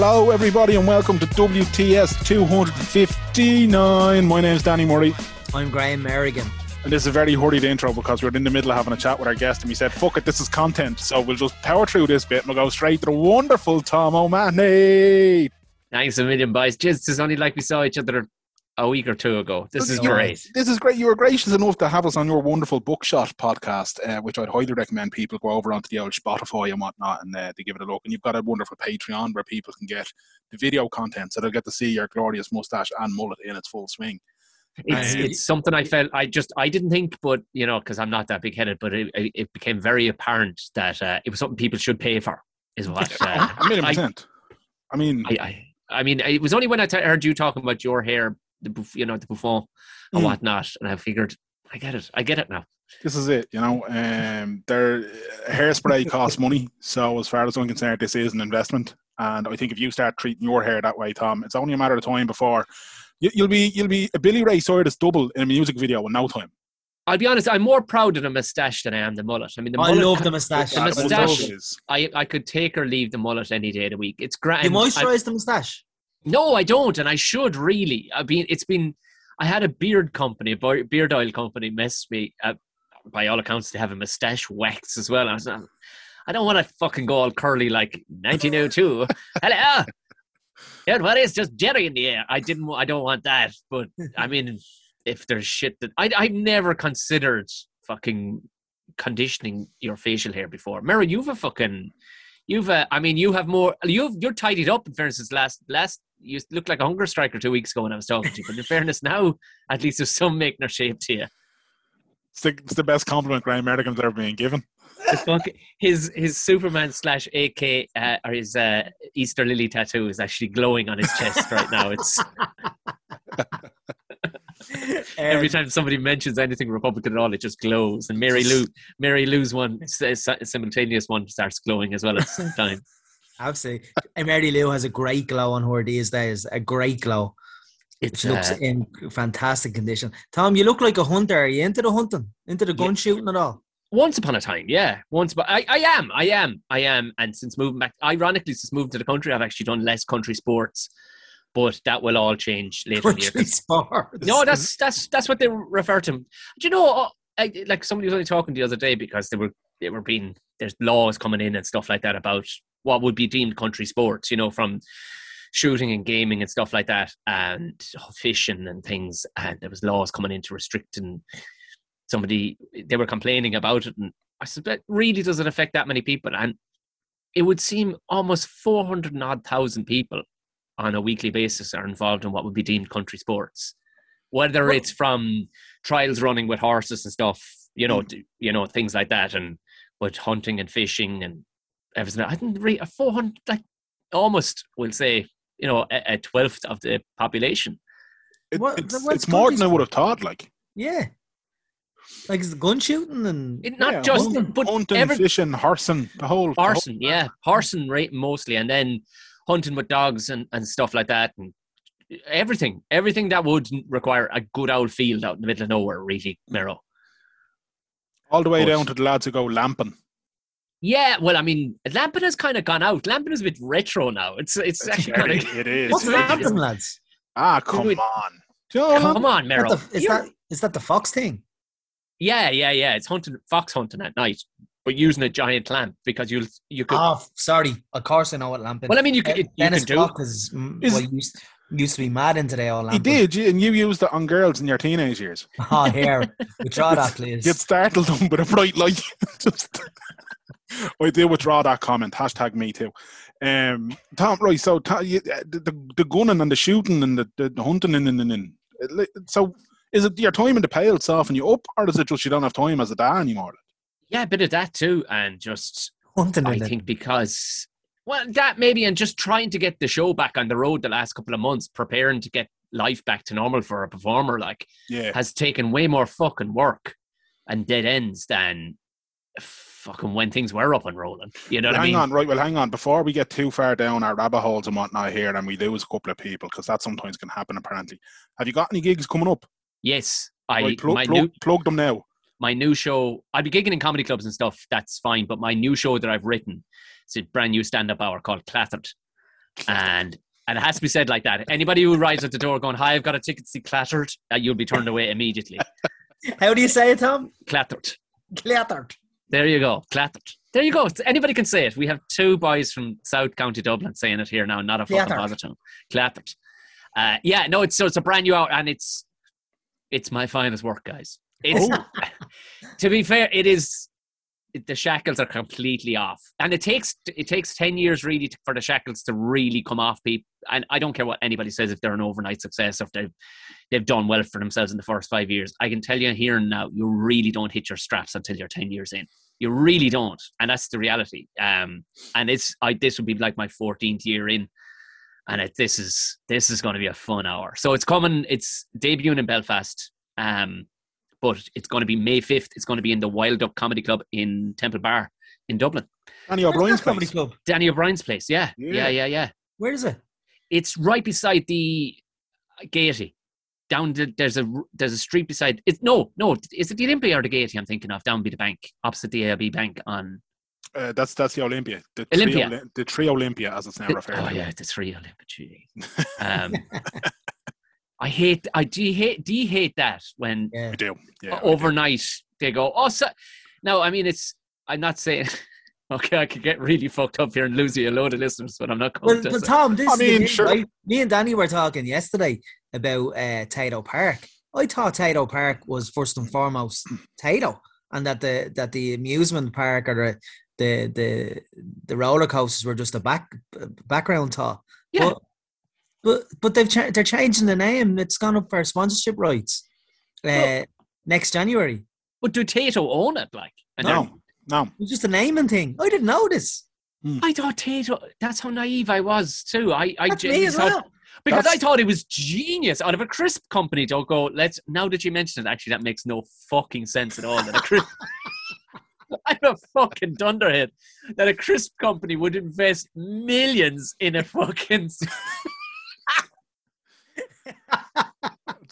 Hello, everybody, and welcome to WTS 259. My name's Danny Murray, I'm Graham Merrigan. and this is a very hurried intro because we're in the middle of having a chat with our guest, and we said, "Fuck it, this is content." So we'll just power through this bit, and we'll go straight to the wonderful Tom O'Mahony. Thanks a million, boys. Just this is only like we saw each other a week or two ago. This is You- great. This is great. You were gracious enough to have us on your wonderful Bookshot podcast, uh, which I'd highly recommend people go over onto the old Spotify and whatnot and uh, to give it a look. And you've got a wonderful Patreon where people can get the video content, so they'll get to see your glorious mustache and mullet in its full swing. It's Uh, it's something I felt I just I didn't think, but you know, because I'm not that big headed, but it, it it became very apparent that uh, it was something people should pay for. Is what uh, A million I, percent. I mean, I, I I mean it was only when I t- heard you talking about your hair, the you know the bouffant and Mm. whatnot, and I figured I get it, I get it now. this is it. You know, um, their hairspray costs money. So as far as I'm concerned, this is an investment. And I think if you start treating your hair that way, Tom, it's only a matter of time before you, you'll be you'll be a Billy Ray Cyrus double in a music video in no time. I'll be honest, I'm more proud of the moustache than I am the mullet. I mean, the I mullet, love the moustache. The Yeah, moustache- I I could take or leave the mullet any day of the week. It's great. You moisturize the moustache. No, I don't, and I should really. I mean, it's been. I had a beard company, a beard oil company, mess me. Uh, by all accounts, they have a mustache wax as well. I was, like, I don't want to fucking go all curly like 1902. Hello, yeah, what is just Jerry in the air? I didn't. I don't want that. But I mean, if there's shit that I I've never considered fucking conditioning your facial hair before. Mary, you've a fucking. You've, uh, I mean, you have more. You've you're tidied up. In fairness, last last you looked like a hunger striker two weeks ago when I was talking to you. But in fairness, now at least there's some making or shape to you. It's the, it's the best compliment Graham Merrigan's ever been given. His his Superman slash AK uh, or his uh, Easter lily tattoo is actually glowing on his chest right now. It's every Um, time somebody mentions anything Republican at all, it just glows. And Mary Lou, Mary Lou's one, simultaneous one, starts glowing as well at the same time. Absolutely. And Mary Lou has a great glow on her these days. A great glow. It's looks uh, in fantastic condition. Tom, you look like a hunter. Are you into the hunting? Into the gun Yeah. shooting at all? once upon a time, yeah, once. But I, I am, I am, I am. And since moving back, ironically, since moving to the country, I've actually done less country sports. But that will all change later in the year. Country sports. No, that's that's that's what they refer to. Do you know? uh, I, like somebody was only talking the other day because they were they were being there's laws coming in and stuff like that about what would be deemed country sports. You know, from shooting and gaming and stuff like that, and fishing and things. And there was laws coming in to restrict and somebody they were complaining about it. And I said, "But really, does it affect that many people?" And it would seem almost four hundred and odd thousand people on a weekly basis are involved in what would be deemed country sports whether Well- it's from trials running with horses and stuff, you know, mm. d- you know things like that, and but hunting and fishing and everything. I didn't read a four hundred, like almost, we'll say, you know, a, a twelfth of the population. It, What- it's, what's it's more than I would have thought. Like, Yeah. Like it's gun shooting and It, not Yeah, just, hunting, but hunting, every fishing, horsing, the whole. the whole- horsing, yeah, horsing rate mostly, and then hunting with dogs and, and stuff like that, and everything, everything that would require a good old field out in the middle of nowhere, really, Mero. all the way But- down to the lads who go lamping. Yeah, well, I mean, Lampin has kind of gone out. Lampin is a bit retro now. It's it's It's actually very- kind of it is. what's it that is. from lads? Ah, come Wait, wait. on. Do come on, Is Mero. that the- Is You're- that is that the fox thing? Yeah, yeah, yeah. It's hunting, fox hunting at night, but using a giant lamp because you'll you could. Oh, sorry. Of course I know what lamping. well, I mean, you could you Dennis can do. Block is, mm, Is- well, used used to be mad into the all He lamping. did, and you used it on girls in your teenage years. Oh, here. Withdraw that, please. You'd startle them with a bright light. Just, I do withdraw that comment. Hashtag me too. Um, Tom, right? So Ta- you, uh, the, the the gunning and the shooting and the, the, the hunting and, and, and, and so is it your time in the pale soften you up, or is it just you don't have time as a dad anymore? Yeah, a bit of that too, and just Hunting I in it. think because well, that maybe, and just trying to get the show back on the road the last couple of months, preparing to get life back to normal for a performer, like Yeah, has taken way more fucking work and dead ends than fucking when things were up and rolling. You know Well, what I hang on, right? Well, hang on. Before we get too far down our rabbit holes and whatnot here, and we lose a couple of people because that sometimes can happen. Apparently, have you got any gigs coming up? Yes, I Right, plug, my plug, new plug them now. my new show. I'll be gigging in comedy clubs and stuff. That's fine. But my new show that I've written, it's a brand new stand up hour called Clattered. and and it has to be said like that. Anybody who arrives at the door going, "Hi, I've got a ticket to see Clattered," uh, you'll be turned away immediately. How do you say it, Tom? Clattered. Clattered. There you go. Clattered. There you go. Anybody can say it. We have two boys from South County Dublin saying it here now, not a fucking positive. Clattered. Uh, yeah, no, it's so it's a brand new out, and it's it's my finest work, guys. It's to be fair, it is. The shackles are completely off, and it takes it takes ten years really to, for the shackles to really come off people. And I don't care what anybody says if they're an overnight success, or if they've they've done well for themselves in the first five years. I can tell you here and now, you really don't hit your straps until you're ten years in. You really don't, and that's the reality. Um, and it's I this would be like my 14th year in, and it, this is this is going to be a fun hour. So it's coming. It's debuting in Belfast. Um, but it's going to be May 5th. It's going to be in the Wild Duck Comedy Club in Temple Bar in Dublin. Danny O'Brien's comedy place. club. Danny O'Brien's place. Yeah. Yeah. Yeah, yeah, yeah. Where is it? It's right beside the Gaiety. Down the, there's a there's a street beside it. No, no, is it the Olympia or the Gaiety? I'm thinking of down by the bank, opposite the AIB bank on. Uh, that's that's the Olympia. The Olympia. Tree, Oli- the tree Olympia, as it's now referred oh to. yeah, the three Olympia. gee. Um, I hate. I do you hate. Do you hate that when Yeah. We do. Yeah. I do. overnight they go oh so no i mean it's i'm not saying okay i could get really fucked up here and lose you a load of listeners but i'm not going Well, to but Tom, this I is mean, sure. right? Me and Danny were talking yesterday about uh, Tayto Park. I thought Tayto Park was first and foremost Tayto, and that the that the amusement park or But but, but they've cha- they're changing the name. It's gone up for sponsorship rights uh, Well- next January. but do tayto own it like No, no. It's just a naming thing. I didn't know this. they're- i thought tayto that's how naive i was too i i That's me as thought- well. because i thought it was genius out of a crisp company to go let's now that you mention it actually that makes no fucking sense at all that a crisp I'm a fucking dunderhead that a crisp company would invest millions in a fucking It's-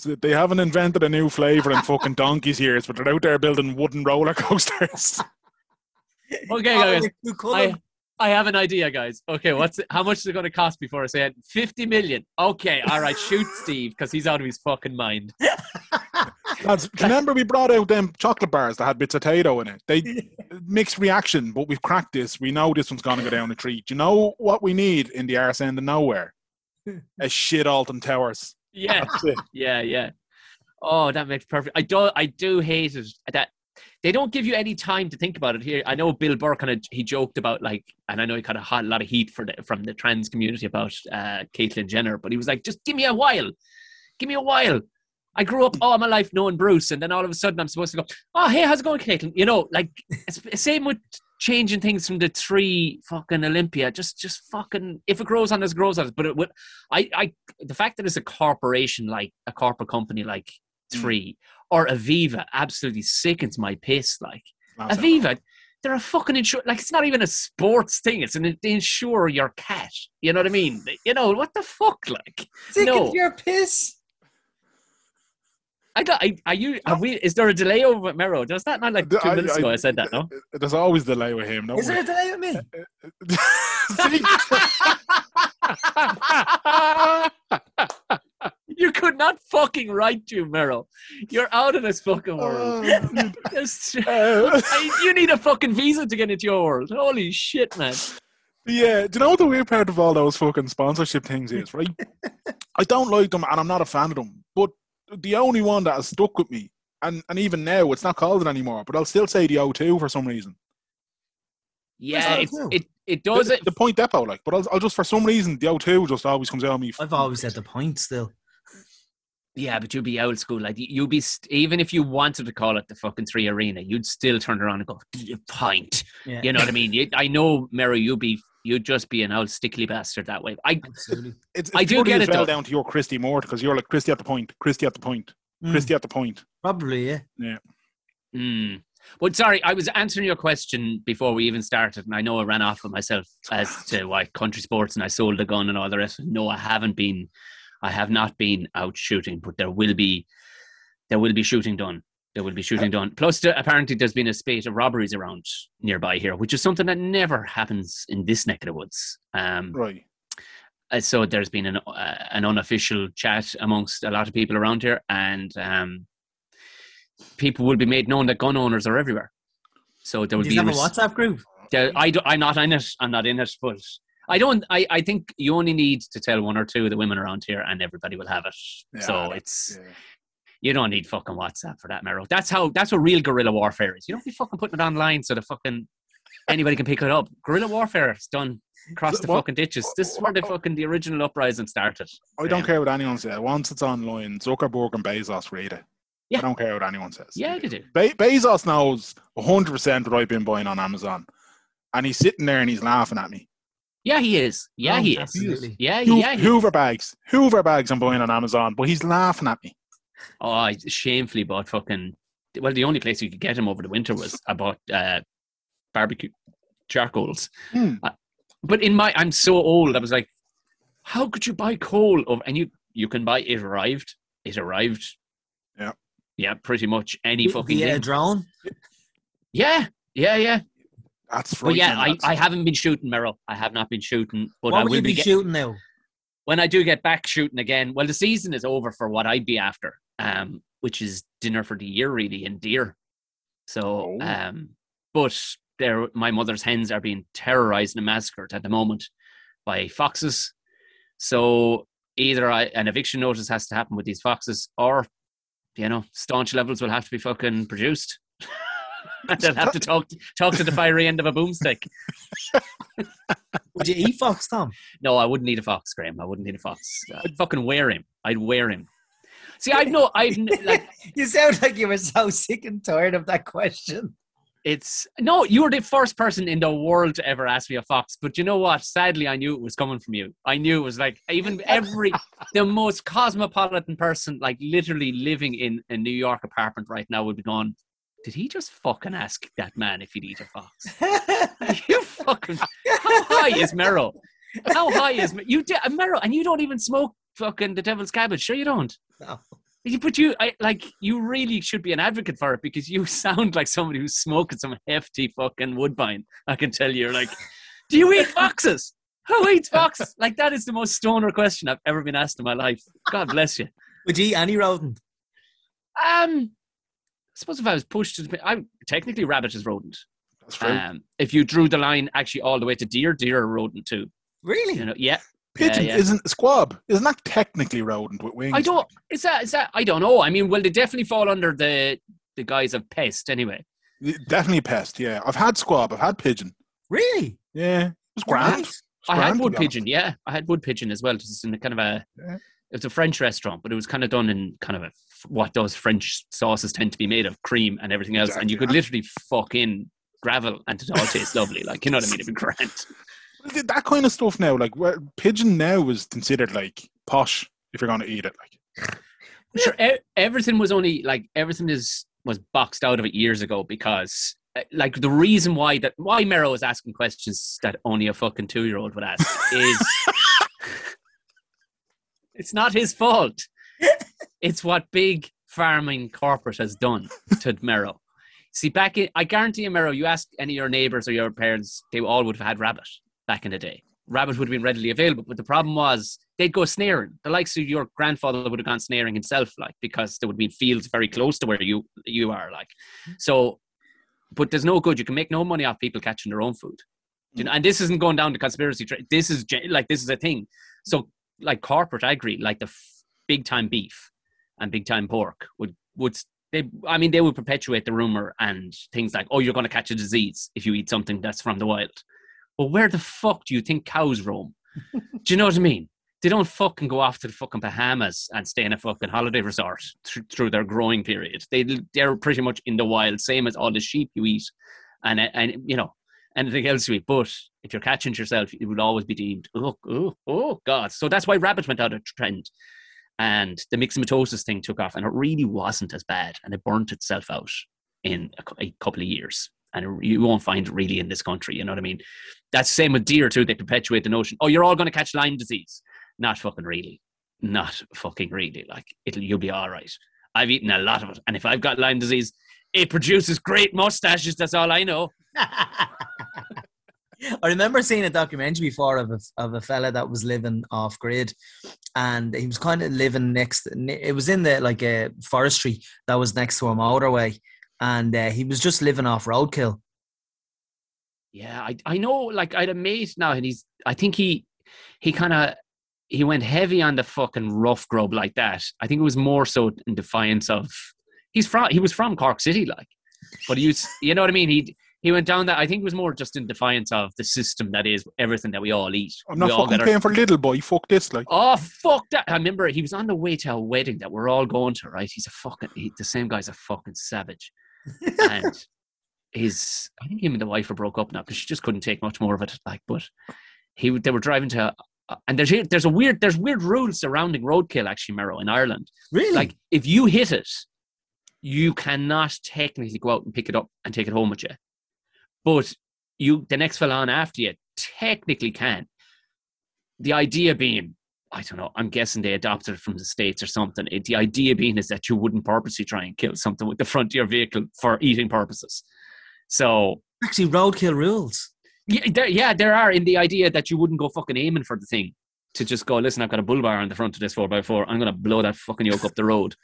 They haven't invented a new flavor in fucking donkey's years, but they're out there building wooden roller coasters. Okay, guys. they're too cool. I, I have an idea, guys. Okay, what's it, how much is it going to cost before I say it? Fifty million. Okay, all right. Shoot Steve because he's out of his fucking mind. Lads, remember we brought out them chocolate bars that had bits of potato in it? They mixed reaction, but we've cracked this. We know this one's going to go down the tree. Do you know what we need in the arse end of nowhere? A shit Alton Towers. Yeah, yeah, yeah. Oh, that makes perfect. I do, I do hate it that they don't give you any time to think about it. Here, I know Bill Burr kind of he joked about like, and I know he kind of had a lot of heat for the from the trans community about uh, Caitlyn Jenner, but he was like, just give me a while, give me a while. I grew up all my life knowing Bruce, and then all of a sudden I'm supposed to go, oh hey, how's it going, Caitlyn? You know, like same with changing things from the three fucking Olympia. Just, just fucking if it grows on us, grows on us. But it would, I, I, the fact that it's a corporation like a corporate company like Mm. Three or Aviva absolutely sickens my piss. Like That's it. Aviva, they're a fucking insure. Like it's not even a sports thing. It's an they insure your cat. You know what I mean? You know what the fuck? Like Sick no. your piss. I got. I, are you? Have we? Is there a delay over at Mero? Does that not like two I- minutes I- ago? I said that. No. There's always delay with him. Don't Is there a delay with me? you could not fucking write to Merrill. You're out of this fucking world. Oh, uh, I- you need a fucking visa to get into your world. Holy shit, man. yeah, do you know what the weird part of all those fucking sponsorship things is, right? I don't like them and I'm not a fan of them. But the only one that has stuck with me, and, and even now it's not called it anymore, but I'll still say the O2 for some reason. Yeah, it, it, it does the, it. the point depot, like, but I'll, I'll just for some reason the O2 just always comes out of me. I've always said the point still. Yeah, but you'd be old school. Like you- you'd be st- even if you wanted to call it the fucking three arena, you'd still turn around and go "The pint. Yeah, You know what I mean? You, I know, Mary, you'd be you'd just be an old stickly bastard that way. I absolutely. It's, it's I do purely get as it, well though. down to your Christy Moore because you're like Christy at the point, Christy at the point, Mm, Christy at the point. probably, yeah. Mm. But sorry, I was answering your question before we even started, and I know I ran off of myself as to why country sports and I sold a gun and all the rest. No, I haven't been. I have not been out shooting, but there will be, there will be shooting done. There will be shooting done. Plus, the, apparently, there's been a spate of robberies around nearby here, which is something that never happens in this neck of the woods. Um, Right. Uh, so there's been an uh, an unofficial chat amongst a lot of people around here, and um, people will be made known that gun owners are everywhere. So there will Do be you have a res- WhatsApp group? there- I do, I'm not in it. I'm not in it, but I don't. I, I think you only need to tell one or two of the women around here, and everybody will have it. Yeah, so it's Yeah. You don't need fucking WhatsApp for that, Mero. That's how. That's what real guerrilla warfare is. You don't be fucking putting it online so the fucking anybody can pick it up. Guerrilla warfare is done across the What- fucking ditches. This is where the fucking the original uprising started. I don't Um, care what anyone says. Once it's online, Zuckerberg and Bezos read it. Yeah. I don't care what anyone says. Yeah, they do. Be- Bezos knows 100% what I've been buying on Amazon. And he's sitting there and he's laughing at me. Yeah, he is. Yeah, Oh, he is. absolutely. Yeah, Ho- yeah. he- Hoover bags. Hoover bags I'm buying on Amazon, but he's laughing at me. Oh, I shamefully bought fucking. Well, the only place you could get him over the winter was I bought uh, barbecue charcoals. Hmm. Uh, but in my, I'm so old. I was like, how could you buy coal? Over, and you you can buy. It arrived. It arrived. Yeah. Yeah, pretty much any fucking Via a thing. drone? Yeah, yeah, yeah. That's But frightening. yeah, I. I haven't been shooting, Merrill. I have not been shooting, but what I will will you be. be get- shooting now? when I do get back shooting again, well, the season is over for what I'd be after, um, which is dinner for the year, really, in deer. So, Oh. um, but there, my mother's hens are being terrorized and massacred at the moment by foxes. So either I, an eviction notice has to happen with these foxes, or you know, staunch levels will have to be fucking produced. and They'll have to talk talk to the fiery end of a boomstick. Would you eat fox, Tom? No, I wouldn't eat a fox, Graham. I wouldn't eat a fox. I'd fucking wear him. I'd wear him. See, I've no, I've like, You sound like you were so sick and tired of that question. it's no. You were the first person in the world to ever ask me a fox. But you know what? Sadly, I knew it was coming from you. I knew it was like even every the most cosmopolitan person, like literally living in a New York apartment right now, would be gone Did he just fucking ask that man if he'd eat a fox? you fucking. How high is Mero? How high is you? Mero, and you don't even smoke fucking the devil's cabbage. Sure, you don't. no. You- But you, I, like, you really should be an advocate for it because you sound like somebody who's smoking some hefty fucking woodbine. I can tell you, like, do you eat foxes? Who eats foxes? Like, that is the most stoner question I've ever been asked in my life. God bless you. Would you eat any rodent? Um, I suppose if I was pushed to the, I technically rabbit is rodent. That's true. Um, if you drew the line actually all the way to deer, deer are rodent too. Really? You know, yeah. Pigeon yeah. isn't squab. Isn't that technically rodent with wings? I don't. Is that? Is that? I don't know. I mean, well, they definitely fall under the the guise of pest anyway. Definitely pest. Yeah, I've had squab. I've had pigeon. Really? Yeah, it was grand. Nice. It was I had grand, wood pigeon. Yeah, I had wood pigeon as well. Just in a kind of a. Yeah. It was a French restaurant, but it was kind of done in kind of a what those French sauces tend to be made of cream and everything else, and you could literally fuck in gravel and it all tastes lovely. Like you know what I mean? It'd be grand. That kind of stuff now, like where pigeon now is considered like posh if you're going to eat it. Like Sure, e- everything was only like everything is was boxed out of it years ago because uh, like the reason why that why Mero is asking questions that only a fucking two year old would ask is it's not his fault. It's what big farming corporate has done to Mero. See, back in I guarantee you, Mero, you ask any of your neighbors or your parents, they all would have had rabbit back in the day. Rabbit would have been readily available, but the problem was they'd go snaring. The likes of your grandfather would have gone snaring himself, like because there would be fields very close to where you you are, like. Mm-hmm. So, but there's no good. You can make no money off people catching their own food. You know, mm. and this isn't going down to conspiracy. Tra- this is like this is a thing. So, like corporate, I agree. Like the f- big time beef and big time pork would would they? I mean, they would perpetuate the rumor and things like, oh, you're going to catch a disease if you eat something that's from the wild. Well, where the fuck do you think cows roam? do you know what I mean? They don't fucking go off to the fucking Bahamas and stay in a fucking holiday resort through, through their growing period. They they're pretty much in the wild, same as all the sheep you eat, and and you know anything else you eat. But if you're catching yourself, it would always be deemed oh oh oh god. So that's why rabbit went out of trend, and the myxomatosis thing took off, and it really wasn't as bad, and it burnt itself out in a, a couple of years. And you won't find really in this country. You know what I mean? That's the same with deer too. They perpetuate the notion, oh, you're all going to catch Lyme disease. Not fucking really. Not fucking really. Like it'll you'll be all right. I've eaten a lot of it, and if I've got Lyme disease, it produces great mustaches. That's all I know. I remember seeing a documentary before of a, of a fella that was living off grid, and he was kind of living next. It was in the like a forestry that was next to a motorway, and uh, he was just living off roadkill. Yeah, I I know. Like I had a mate now, and he's. I think he he kind of he went heavy on the fucking rough grub like that. I think it was more so in defiance of he's from he was from Cork City, like, but he was you know what I mean. He he went down that. I think it was more just in defiance of the system that is everything that we all eat. I'm not we fucking get our- paying for little boy. Fuck this, like. Oh fuck that! I remember he was on the way to a wedding that we're all going to. Right? He's a fucking he, the same guy's a fucking savage, and his I think him and the wife are broke up now because she just couldn't take much more of it. Like, but he they were driving to. uh, And there's there's a weird there's weird rules surrounding roadkill actually, Mero, in Ireland. Really? Like if you hit it, you cannot technically go out and pick it up and take it home with you. But you the next fella on after you technically can. The idea being, I don't know, I'm guessing they adopted it from the States or something. It, the idea being is that you wouldn't purposely try and kill something with the front of your vehicle for eating purposes. So actually roadkill rules. yeah, there, yeah, there are in the idea that you wouldn't go fucking aiming for the thing to just go, listen, I've got a bull bar on the front of this 4x4. I'm going to blow that fucking yoke up the road.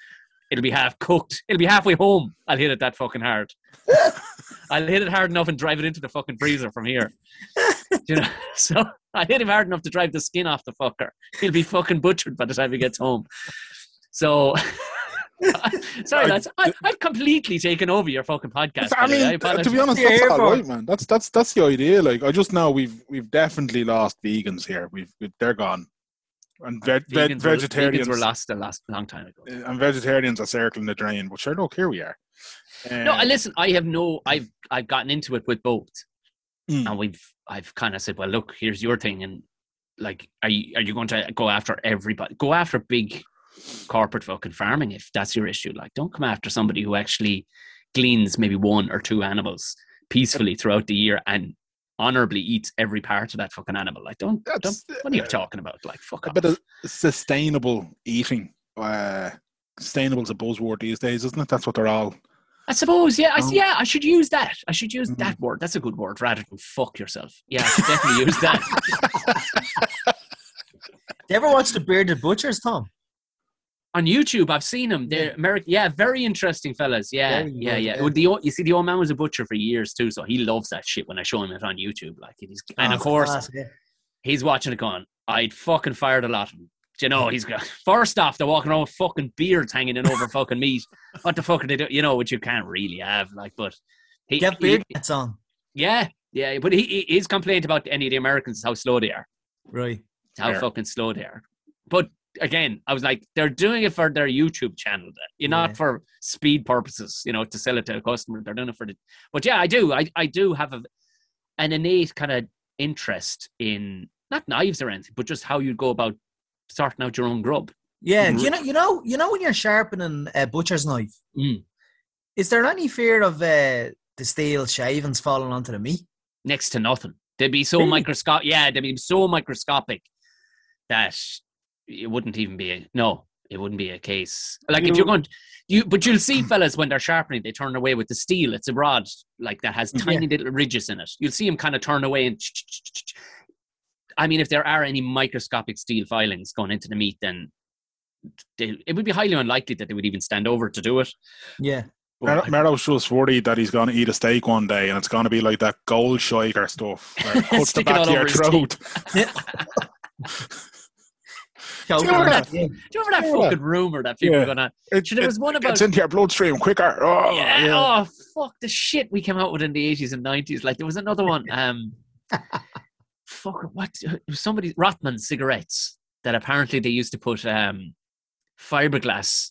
It'll be half cooked. It'll be halfway home. I'll hit it that fucking hard. I'll hit it hard enough and drive it into the fucking freezer from here. you know, so I hit him hard enough to drive the skin off the fucker. He'll be fucking butchered by the time he gets home. So, sorry, lads, I, I've completely taken over your fucking podcast. I by the way. mean, to be honest, that's here all man. That's that's that's the idea. Like, I just know we've we've definitely lost vegans here. We've, we've they're gone, and veg, veg, Vegans were- vegetarians vegans were lost a last long time ago. and vegetarians are circling the drain. But sure, look, here we are. No, Um, and listen, I have no, I've I've gotten into it with both, Mm. and we've I've kind of said, well, look, here's your thing, and like, are you are you going to go after everybody? Go after big corporate fucking farming if that's your issue. Like, don't come after somebody who actually gleans maybe one or two animals peacefully throughout the year and honorably eats every part of that fucking animal. Like, don't, don't what are you talking about? Like, fuck a off. bit of sustainable eating. Uh, sustainable's a buzzword these days, isn't it? That's what they're all. I suppose, yeah, I, Um, yeah, I should use that. I should use Mhm. that word. That's a good word rather than fuck yourself. Yeah, I should definitely use that. you ever watch the Bearded Butchers, Tom? On YouTube, I've seen them. They're American. Yeah, very interesting fellas. Yeah, Very yeah, yeah. yeah. The old- you see, the old man was a butcher for years too, so he loves that shit when I show him it on YouTube. Like, he's, and Oh, of course, class, yeah. he's watching it going, I'd fucking fired a lot of them. Do you know, he's got, first off, they're walking around with fucking beards hanging in over fucking meat. What the fuck are they doing? You know, which you can't really have, like, but he, Get beard hats on. yeah, yeah, but he, he, his complaint about any of the Americans is how slow they are, Right. how Fair. fucking slow they are. But again, I was like, they're doing it for their YouTube channel, you're Yeah. not for speed purposes, you know, to sell it to a customer. They're doing it for the. But yeah, I do, I, I do have a, an innate kind of interest in not knives or anything, but just how you go about sorting out your own grub. Yeah, Mhm. you know, you know, you know when you're sharpening a butcher's knife, Mm. is there any fear of uh, the steel shavings falling onto the meat? next to nothing. They'd be so Really? microscopic. Yeah, they'd be so microscopic that it wouldn't even be a no. It wouldn't be a case. Like if You- you're going, to, you but you'll see fellas when they're sharpening, they turn away with the steel. It's a rod like that has Yeah. tiny little ridges in it. You'll see them kind of turn away and. I mean, if there are any microscopic steel filings going into the meat, then they, it would be highly unlikely that they would even stand over to do it. Yeah. But Mer- I- just worried that he's going to eat a steak one day and it's going to be like that Goldschläger stuff. Like, cuts the it back of your over his throat. Remember that- yeah. do you remember that Yeah. fucking rumor that people Yeah. were gonna? It, there was one it about gets into your bloodstream quicker. Oh, yeah, yeah. Oh fuck the shit we came out with in the eighties and nineties. Like there was another one. Um, fuck what? Somebody Rothman cigarettes that apparently they used to put um fiberglass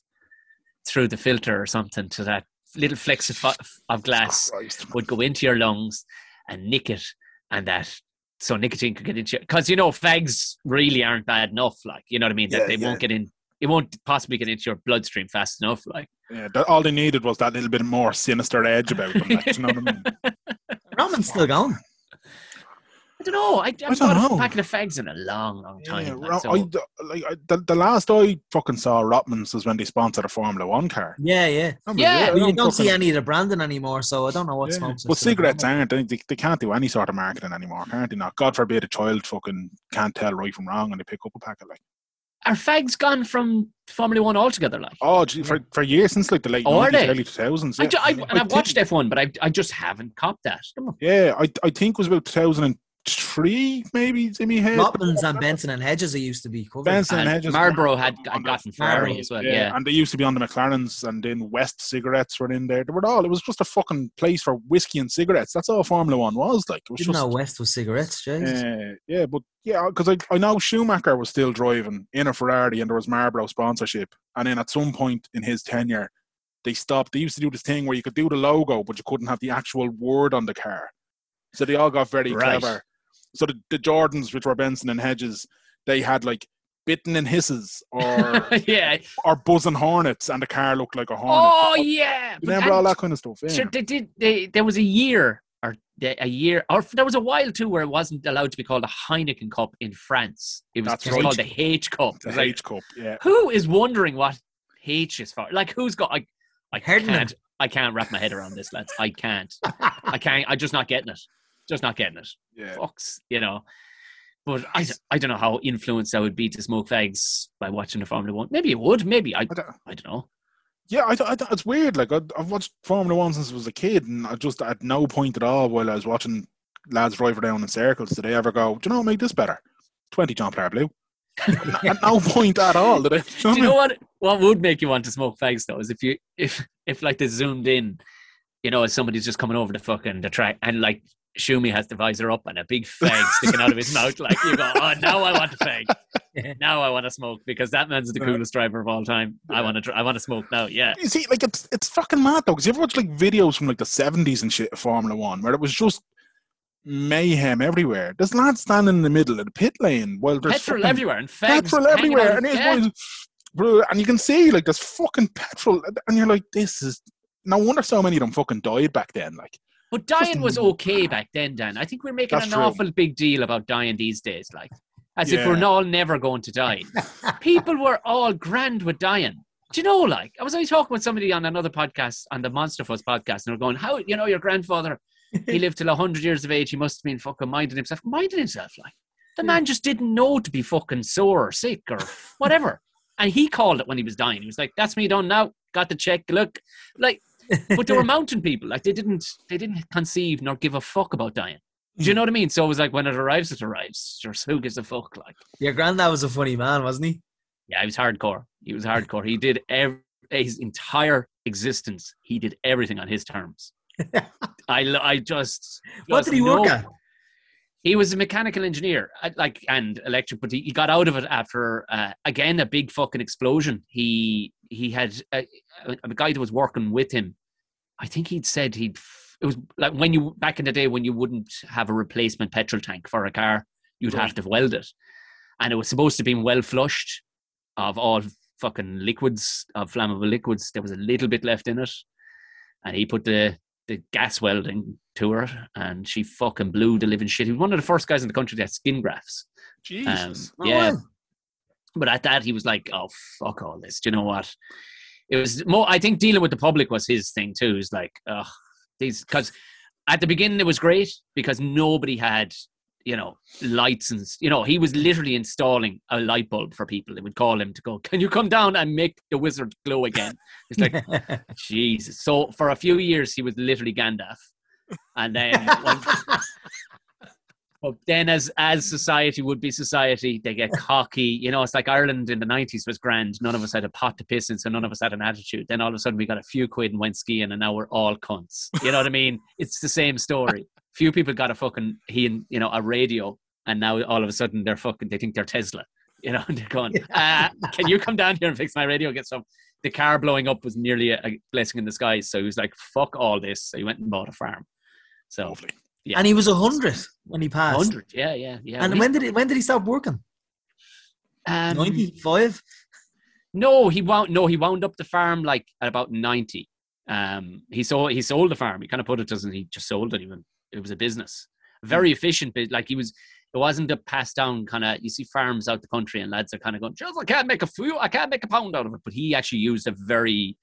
through the filter or something to that little flecks of, of glass Christ. would go into your lungs and nick it, and that so nicotine could get into because you know fags really aren't bad enough. Like you know what I mean that Yeah, they yeah. won't get in. It won't possibly get into your bloodstream fast enough. Like Yeah, that, all they needed was that little bit more sinister edge about them. Like, you know what I mean? Roman's still going. I don't know. I, I haven't don't bought a know. packet of fags in a long, long time. Yeah, like, so- I, like, I, the, the last I fucking saw Rothmans was when they sponsored a Formula One car. Yeah, yeah. Remember, Yeah, I But you don't see any of the branding anymore, so I don't know what's Yeah. smokes. are But cigarettes aren't. They, they can't do any sort of marketing anymore, can't they? Not. God forbid a child fucking can't tell right from wrong and they pick up a packet like. Are fags gone from Formula One altogether? Like, Oh, gee, for, for years since like the late Oh, 90s, early 2000s. I, Yeah, ju- I, I and I've watched think- F1, but I, I just haven't copped that. Come on. Yeah, I, I think it was about 2003, maybe, Jimmy my head. Rothmans and Benson and Hedges, it used to be covered. Benson and And Hedges. Marlboro had, had gotten Ferrari Marlboro, as well. yeah, Yeah. and they used to be on the McLarens, and then West cigarettes were in there. They were all. It was just a fucking place for whiskey and cigarettes. That's all Formula One was like. It was Didn't just, know West was cigarettes, Jesus. Uh, yeah, but yeah, because I, I know Schumacher was still driving in a Ferrari and there was Marlboro sponsorship. And then at some point in his tenure, they stopped. They used to do this thing where you could do the logo, but you couldn't have the actual word on the car. So they all got very Right. clever. So the, the Jordans, which were Benson and Hedges, they had like bitten and hisses or yeah. or buzzing hornets, and the car looked like a hornet. Oh, yeah. You But remember all that kind of stuff? Yeah. Sure, they did. They, there was a year, or a year, or there was a while too, where it wasn't allowed to be called a Heineken Cup in France. It was That's just right. called the H Cup. The was like, H cup, yeah. who is wondering what H is for? Like, who's got? I, I Herden. can't. I can't wrap my head around this, lads. I can't. I can't. I'm just not getting it. Just not getting it. Yeah. Fucks, you know. But I, I don't know how influenced I would be to smoke fags by watching the Formula One. Maybe it would. Maybe I. I don't, I don't know. Yeah, I, I, it's weird. Like I, I've watched Formula One since I was a kid, and I just at no point at all while I was watching lads drive around in circles did I ever go, "Do you know what make this better?" Twenty John Player Blue. at no point at all did I. Do you know what? What would make you want to smoke fags though is if you if if like they zoomed in, you know, as somebody's just coming over the fucking the track and like Schumi has the visor up and a big fag sticking out of his mouth, like you go, oh, now I want a fag. Now I want to smoke because that man's the uh-huh. coolest driver of all time. I want to. I want to smoke now. Yeah. You see, like it's it's fucking mad though. Because you ever watch like videos from like the seventies and shit of Formula One where it was just mayhem everywhere. There's lads standing in the middle of the pit lane while there's Petrol everywhere and fags petrol everywhere, and boys, and you can see like there's fucking petrol, and you're like, this is no wonder so many of them fucking died back then. Like, But dying was okay back then, Dan. I think we're making That's an true. awful big deal about dying these days, like as if we're all never going to die. People were all grand with dying. Do you know, like, I was only talking with somebody on another podcast, on the Monster Fuzz podcast, and they're going, How, you know, your grandfather, he lived till 100 years of age. He must have been fucking minding himself. Minding himself, like, the man just didn't know to be fucking sore or sick or whatever. and he called it when he was dying. He was like, That's me done now. Got the check. Look, like, but they were mountain people. Like, they didn't, they didn't conceive nor give a fuck about dying. Do you know what I mean? So it was like, when it arrives, it arrives. So who gives a fuck? Like, Your granddad was a funny man, wasn't he? yeah, he was hardcore. He was hardcore. He did every his entire existence. He did everything on his terms. I, I just, What did he work at? He was a mechanical engineer, like and electric, but he, he got out of it after uh, again a big fucking explosion. He he had a, a, a guy that was working with him. I think he'd said he'd. It was like when you back in the day when you wouldn't have a replacement petrol tank for a car, you'd have to weld it, and it was supposed to be well flushed of all fucking liquids of flammable liquids. There was a little bit left in it, and he put the the gas welding to her, and she fucking blew the living shit. He was one of the first guys in the country that had skin grafts. Jesus. Um, yeah, but at that he was like, "Oh fuck all this." Do you know what? It was more. I think dealing with the public was his thing too. Is like, oh, these because at the beginning it was great because nobody had you know lights and you know he was literally installing a light bulb for people. They would call him to go, "Can you come down and make the wizard glow again?" It's like Jesus. So for a few years he was literally Gandalf, and then when, but then as as society would be society, they get cocky. You know, it's like Ireland in the nineties was grand. None of us had a pot to piss in, so none of us had an attitude. Then all of a sudden we got a few quid and went skiing, and now we're all cunts. You know what I mean? It's the same story. Few people got a fucking he and you know a radio, and now all of a sudden they're fucking they think they're Tesla. You know, and they're going, uh, "Can you come down here and fix my radio? Get some." The car blowing up was nearly a, a blessing in disguise. So he was like, "Fuck all this." So he went and bought a farm. So Lovely. Yeah, And he was a hundred when he passed. hundred. Yeah, yeah, yeah. And when did he, when did he stop working? um, Ninety five. No, he wound no, he wound up the farm like at about ninety. Um, he sold he sold the farm. He kind of put it as he just sold it. Even it was a business, very efficient. But like he was, it wasn't a passed down kind of. You see farms out the country, and lads are kind of going, "Just I can't make a few, I can't make a pound out of it." But he actually used a very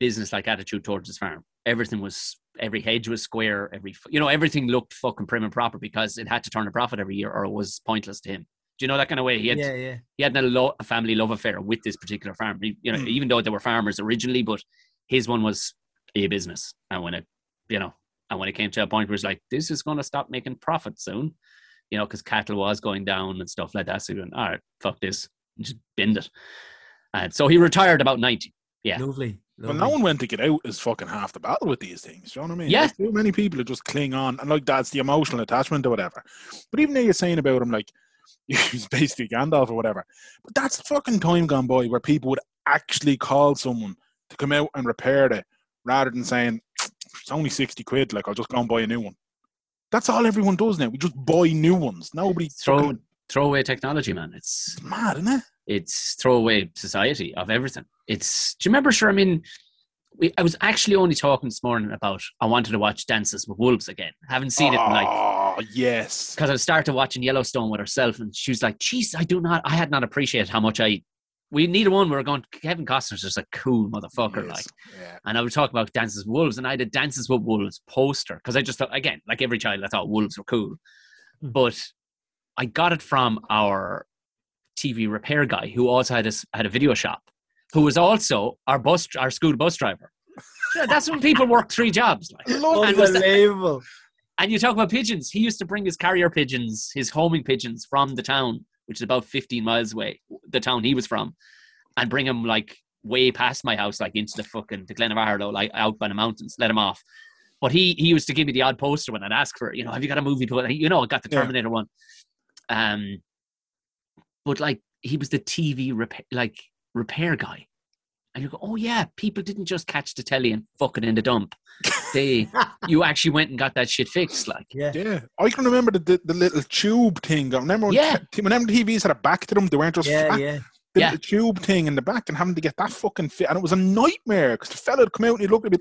business-like attitude towards his farm. Everything was, every hedge was square, every you know, everything looked fucking prim and proper because it had to turn a profit every year, or it was pointless to him. Do you know that kind of way? He had, yeah, yeah. he had a, lo- a family love affair with this particular farm. He- you know, Mm. even though they were farmers originally, but his one was a business. And when it, you know, and when it came to a point where it's like, this is going to stop making profit soon, you know, because cattle was going down and stuff like that. So he went, all right, fuck this, and just binned it. And so he retired about 90. Yeah. Lovely. But lovely. no one went to get out is fucking half the battle with these things. You know what I mean? Yeah. There's too many people who just cling on, and like that's the emotional attachment or whatever. But even though you're saying about him, like he's basically Gandalf or whatever, but that's fucking time gone by where people would actually call someone to come out and repair it, rather than saying it's only sixty quid. Like I'll just go and buy a new one. That's all everyone does now. We just buy new ones. Nobody Throw, throwaway technology, man. It's, It's mad, isn't it? it's throwaway society of everything. It's, do you remember, sure? I mean, we, I was actually only talking this morning about I wanted to watch Dances with Wolves again. haven't seen it in like Oh yes. because I started watching Yellowstone with herself, and she was like, "Jeez, I do not, I had not appreciated how much I." We needed one. we're going. Kevin Costner's just a cool motherfucker, Yes. like. Yeah. And I would talk about Dances with Wolves, and I had a Dances with Wolves poster because I just thought, again, like every child, I thought wolves were cool, Hmm. but I got it from our TV repair guy who also had a had a video shop, who was also our bus, our school bus driver. Yeah, that's when people work three jobs. Like. Love And Unbelievable. And you talk about pigeons. He used to bring his carrier pigeons, his homing pigeons from the town, which is about 15 miles away, the town he was from, and bring them like way past my house, like into the fucking the Glen of Aherlow, like out by the mountains, let him off. But he he used to give me the odd poster when I'd ask for, it, you know, have you got a movie to it? You know, I got the Yeah. Terminator one. Um, but like he was the TV repair, like repair guy. And you go, oh yeah, people didn't just catch the telly and fuck it in the dump. They, you actually went and got that shit fixed. Like, yeah. Yeah, I can remember the, the, the little tube thing. I remember when, Yeah. t- whenever TVs had a back to them, they weren't just Yeah, flat. yeah. The Yeah. tube thing in the back and having to get that fucking fit. And it was a nightmare because the fella would come out and he'd look at me,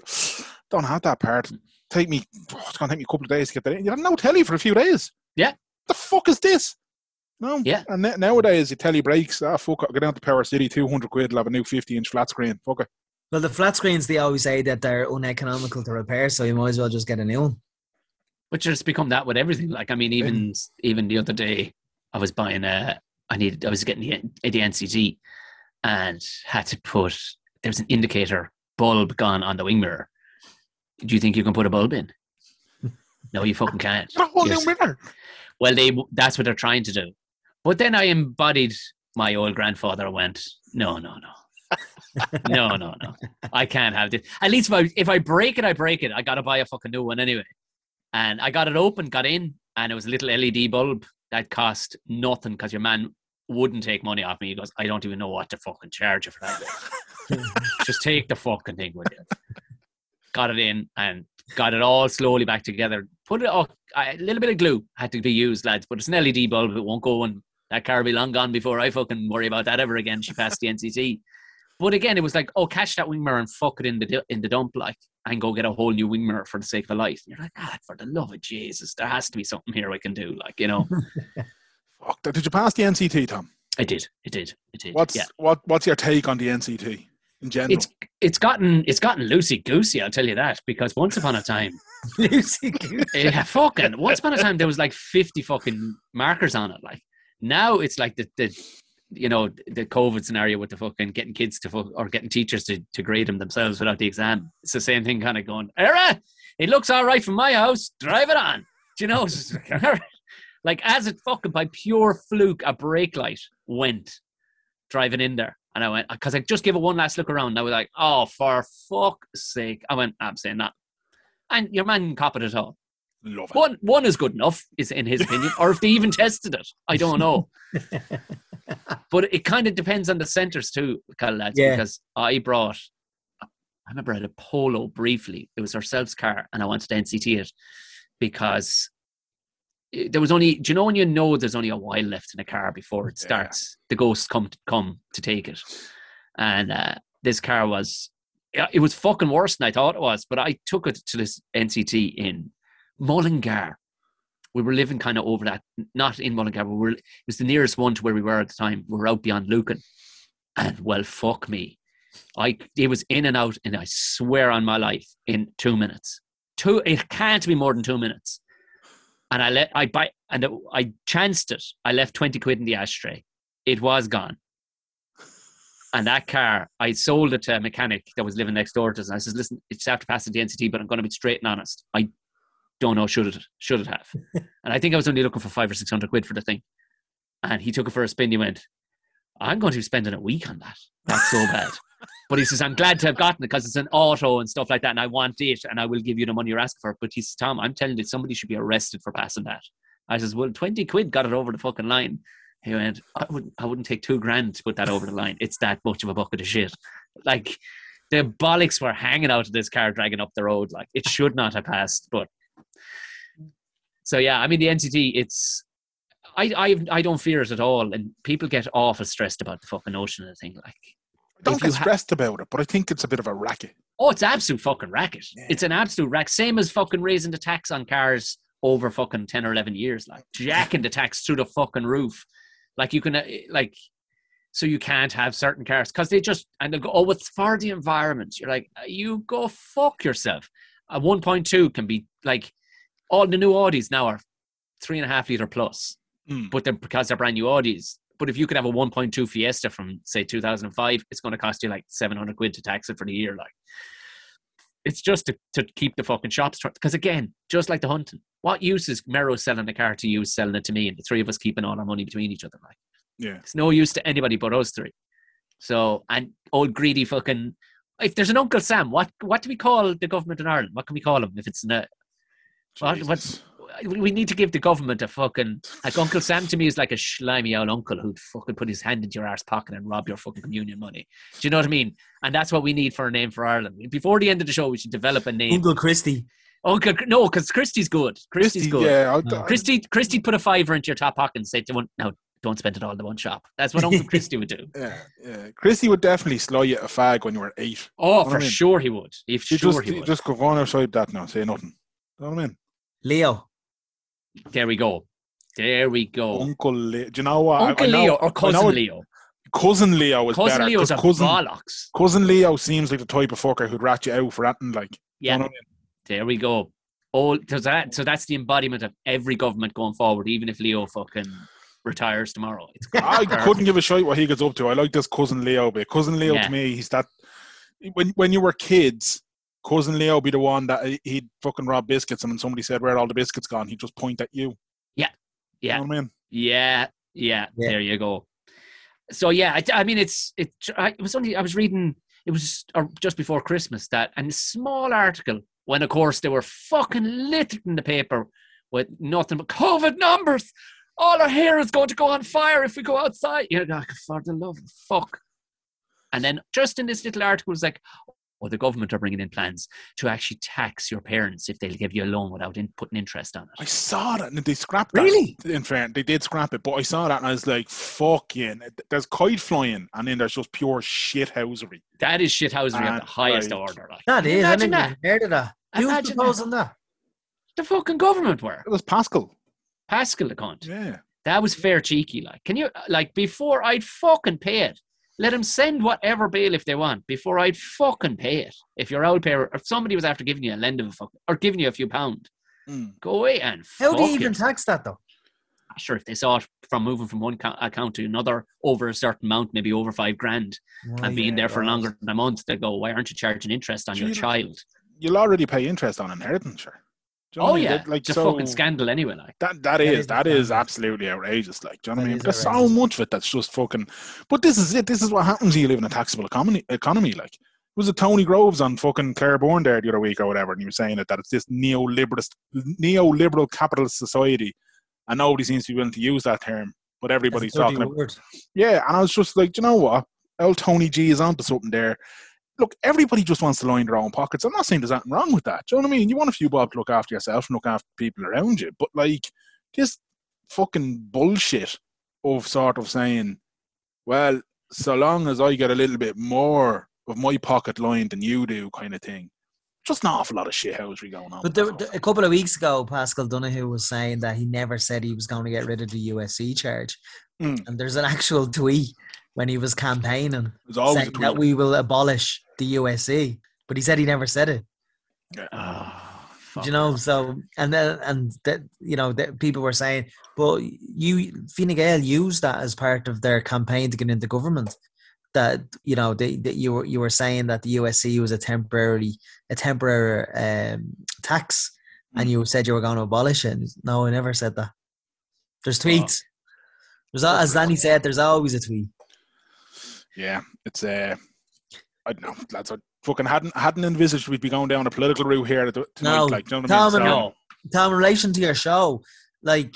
don't have that part. Take me, oh, it's going to take me a couple of days to get that in. You had no telly for a few days. Yeah. The fuck is this? No. Yeah. And na- nowadays, your telly breaks. Ah, fuck it. I'll go down to Power City, 200 quid, I'll have a new 50 inch flat screen. Fuck it. Well, the flat screens, they always say that they're uneconomical to repair, so you might as well just get a new one. Which has become that with everything. Like, I mean, even even the other day, I was buying a, I needed, I was getting the, the NCT, and had to put there was an indicator bulb gone on the wing mirror. Do you think you can put a bulb in? No, you fucking can't. Get a whole new mirror. Well, they that's what they're trying to do. But then I embodied my old grandfather. Went, no, no, no, no, no, no. I can't have this. At least if I if I break it, I break it. I gotta buy a fucking new one anyway. And I got it open, got in, and it was a little LED bulb that cost nothing because your man wouldn't take money off me. He goes, I don't even know what to fucking charge you for that. Just take the fucking thing with you. Got it in and got it all slowly back together. Put it up. A little bit of glue had to be used, lads, but it's an LED bulb. It won't go and that car will be long gone before I fucking worry about that ever again. She passed the NCT. But again, it was like, oh, catch that wing mirror and fuck it in the in the dump, like, and go get a whole new wing mirror for the sake of a light. And you're like, ah, for the love of Jesus, there has to be something here I can do. Like, you know, Fuck. Did you pass the NCT, Tom? I did, it did, it did. What's yeah, what What's your take on the NCT in general? it's it's gotten it's gotten loosey goosey. I'll tell you that because once upon a time, Lucy Goose. yeah, fucking once upon a time there was like fifty fucking markers on it. Like now it's like the the you know the COVID scenario with the fucking getting kids to fuck, or getting teachers to, to grade them themselves without the exam. It's the same thing, kind of going, era. It looks all right from my house. Drive it on. Do you know? It's just like, all right. like as it fucking by pure fluke, a brake light went driving in there. And I went, because I just gave it one last look around. And I was like, oh, for fuck's sake. I went, I'm saying that. And your man cop it at all. Love it. One one is good enough, is in his opinion, or if they even tested it, I don't know. but it kind of depends on the centres too, kind of lads. Yeah. Because I brought, I remember I had a Polo briefly. It was ourselves car, and I wanted to NCT it because it- there was only. Do you know when you know there's only a while left in a car before it Yeah. starts? The ghosts come to, come to take it, and uh, this car was. It was fucking worse than I thought it was, but I took it to this NCT in Mullingar. we were living kind of over that, not in Mullingar, but we were, it was the nearest one to where we were at the time. We were out beyond Lucan. And well, fuck me. I it was in and out, and I swear on my life, in two minutes. Two it can't be more than two minutes. And I let I buy and I chanced it. I left 20 quid in the ashtray. It was gone. And that car, I sold it to a mechanic that was living next door to us. And I says, listen, it's after passing the NCT, but I'm going to be straight and honest. I don't know, should it should it have? and I think I was only looking for five or six hundred quid for the thing. And he took it for a spin. He went, I'm going to be spending a week on that. That's so bad. But he says, I'm glad to have gotten it because it's an auto and stuff like that, and I want it, and I will give you the money you're asking for. But he says, Tom, I'm telling you, somebody should be arrested for passing that. I says, Well, 20 quid got it over the fucking line. He went, I wouldn't, I wouldn't take two grand to put that over the line. It's that much of a bucket of shit. Like, the bollocks were hanging out of this car dragging up the road. Like, it should not have passed. But so, yeah, I mean, the NCT, it's, I, I, I don't fear it at all. And people get awful stressed about the fucking notion of the thing. Like, Don't get you ha- stressed about it, but I think it's a bit of a racket. Oh, it's absolute fucking racket. Yeah. It's an absolute racket. Same as fucking raising the tax on cars over fucking 10 or 11 years. Like, jacking the tax through the fucking roof. Like, you can, uh, like, so you can't have certain cars because they just, and they'll go, oh, it's for the environment. You're like, uh, you go fuck yourself. A 1.2 can be like, all the new Audis now are three and a half liter plus, Mm. but they're because they're brand new Audis. But if you could have a 1.2 Fiesta from say 2005, it's going to cost you like 700 quid to tax it for the year. Like, it's just to, to keep the fucking shops because again, just like the hunting, what use is Mero selling the car to you, selling it to me, and the three of us keeping all our money between each other? Like, Yeah. it's no use to anybody but us three. So, and old greedy fucking. If there's an Uncle Sam, what what do we call the government in Ireland? What can we call him if it's a What- what- Jesus. We need to give the government a fucking like Uncle Sam to me is like a slimy old uncle who'd fucking put his hand into your arse pocket and rob your fucking communion money. Do you know what I mean? And that's what we need for a name for Ireland. Before the end of the show, we should develop a name. Uncle Christie. Uncle, no, because Christie's good. Christie's Christy, good. yeah, I, No. I- Christie, Christie put a fiver into your top pocket and said, "Don't no, don't spend it all in the one shop." That's what Uncle Christie would do. yeah, yeah. Christy would definitely slow you a fag when you were eight. Oh, Know for I mean? sure he would. If sure just, he would. just go on outside that now, say nothing. You know what I mean? Leo. There we go. There we go. Uncle Leo. Do you know what? Uncle I know- Leo or cousin know Leo. Cousin Leo is Cousin better. Leo's a cousin, bollocks. cousin Leo seems like the type of fucker who'd rat you out for acting like. Yeah. You know I mean? There we go. Oh, so that so that's the embodiment of every government going forward, even if Leo fucking retires tomorrow. It's I couldn't give a shit what he gets up to. I like this cousin Leo bit. Cousin Leo Yeah. to me, he's that. When when you were kids, cousin Leo be the one that he- he'd fucking rob biscuits, and when somebody said where are all the biscuits gone, he'd just point at you. Yeah. You know what I mean? Yeah, yeah, Yeah. There you go. So yeah, I, I mean, it's it. I, it was only I was reading. It was uh, just before Christmas that, and a small article when, of course, they were fucking littered in the paper with nothing but COVID numbers. All our hair is going to go on fire if we go outside. You're like, for the love of fuck. And then just in this little article, it's like, oh, the government are bringing in plans to actually tax your parents if they'll give you a loan without in, putting interest on it. I saw that and they scrapped that. Really? In fact, they did scrap it, but I saw that and I was like, "Fuck yeah!" There's kite flying, and then there's just pure shithousery. That is shithousery of And, the highest like, order. Like. That Can you is. I Imagine never that. heard of that. Who's Imagine that. proposing that? The fucking government were. It was Paschal. Paschal the cunt. Yeah. That was fair cheeky. Like, can you like before I'd fucking pay it? Let them send whatever bail if they want before I'd fucking pay it. If you're out there, if somebody was after giving you a lend of a fuck or giving you a few pound, Mm. go away and How do you even it. tax that though? Sure, if they saw it from moving from one account to another over a certain amount, maybe over five grand, and being there for longer than a month, they go, "Why aren't you charging interest on your Gee, child?" You'll already pay interest on inheritance, sure. You know Oh I mean? yeah, That- like it's a so. fucking scandal anyway. Like, That that is that is outrageous. absolutely outrageous. Like, do you know what I mean? There's so much of it that's just fucking. But this is it. This is what happens when you live in a taxable economy. Economy, like, was it Tony Groves on fucking Claire Byrne there the other week or whatever, and he was saying it that it's this neoliberalist, neoliberal capitalist society, and nobody seems to be willing to use that term, but everybody's talking. About, word. yeah, and I was just like, do you know what? Old Tony G is onto something there. Look, everybody just wants to line their own pockets. I'm not saying there's nothing wrong with that. Do you know what I mean? You want a few bob to look after yourself and look after people around you. But like this fucking bullshit of sort of saying, well, so long as I get a little bit more of my pocket lined than you do, kind of thing, just an awful lot of shithousery going on. But there, there- a couple of weeks ago, Paschal Donohoe was saying that he never said he was going to get rid of the USC charge. Mm. And there's an actual tweet when he was campaigning There's always saying that we will abolish the USC. But he said he never said it. Oh, you know? So and then and that you know that people were saying, but you Fine Gael used that as part of their campaign to get into government. That you know they, that you were you were saying that the USC was a temporary a temporary um, tax, and you said you were going to abolish it. No, I never said that. There's tweets. There's as Danny said, there's always a tweet. Yeah, it's uh, I don't know, lads. I fucking hadn't hadn't envisaged we'd be going down a political route here at the- tonight. No, like, do you know what I mean? Tom So- No. Tom, in relation to your show, like,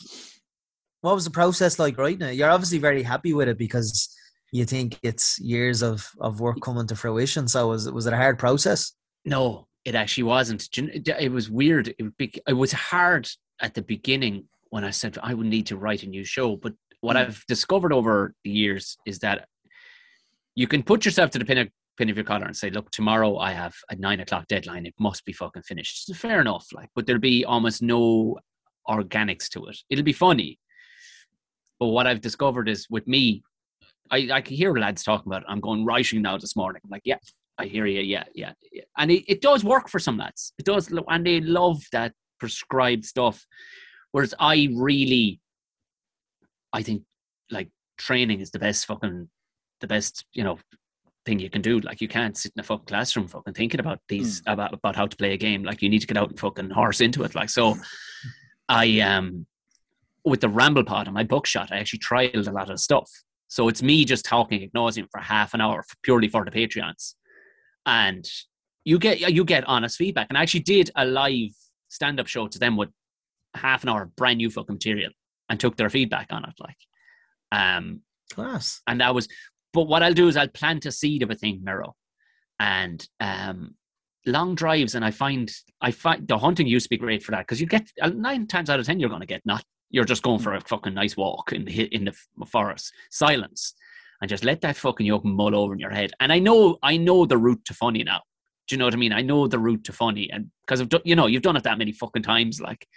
what was the process like right now? You're obviously very happy with it because you think it's years of, of work coming to fruition. So was it was it a hard process? No, it actually wasn't. Do you kn- It was weird. It, be- it was hard at the beginning when I said I would need to write a new show. But what Mm. I've discovered over the years is that you can put yourself to the pin of, pin of your collar and say, "Look, tomorrow I have a nine o'clock deadline. It must be fucking finished." Fair enough, like, but there'll be almost no organics to it. It'll be funny. But what I've discovered is with me, I, I can hear lads talking about it. I'm going writing now this morning. I'm like, yeah, I hear you. Yeah, yeah, yeah. And it, it does work for some lads. It does, and they love that prescribed stuff. Whereas I really, I think like training is the best fucking, the best you know thing you can do. Like you can't sit in a fucking classroom fucking thinking about these about about how to play a game. Like you need to get out and fucking horse into it. Like so, I um with the ramble pod and my bookshot, I actually trialed a lot of stuff. So it's me just talking ad nauseam for half an hour purely for the Patreons. And you get you get honest feedback. And I actually did a live stand-up show to them with half an hour of brand new fucking material and took their feedback on it. Like um Class. and that was but what I'll do is I'll plant a seed of a thing, Mero. And um long drives and I find I find the hunting used to be great for that because you get uh, nine times out of ten you're gonna get not you're just going for a fucking nice walk in the in the forest, silence, and just let that fucking yoke mull over in your head. And I know I know the route to funny now. Do you know what I mean? I know the route to funny, and because I've done, you know, you've done it that many fucking times, like.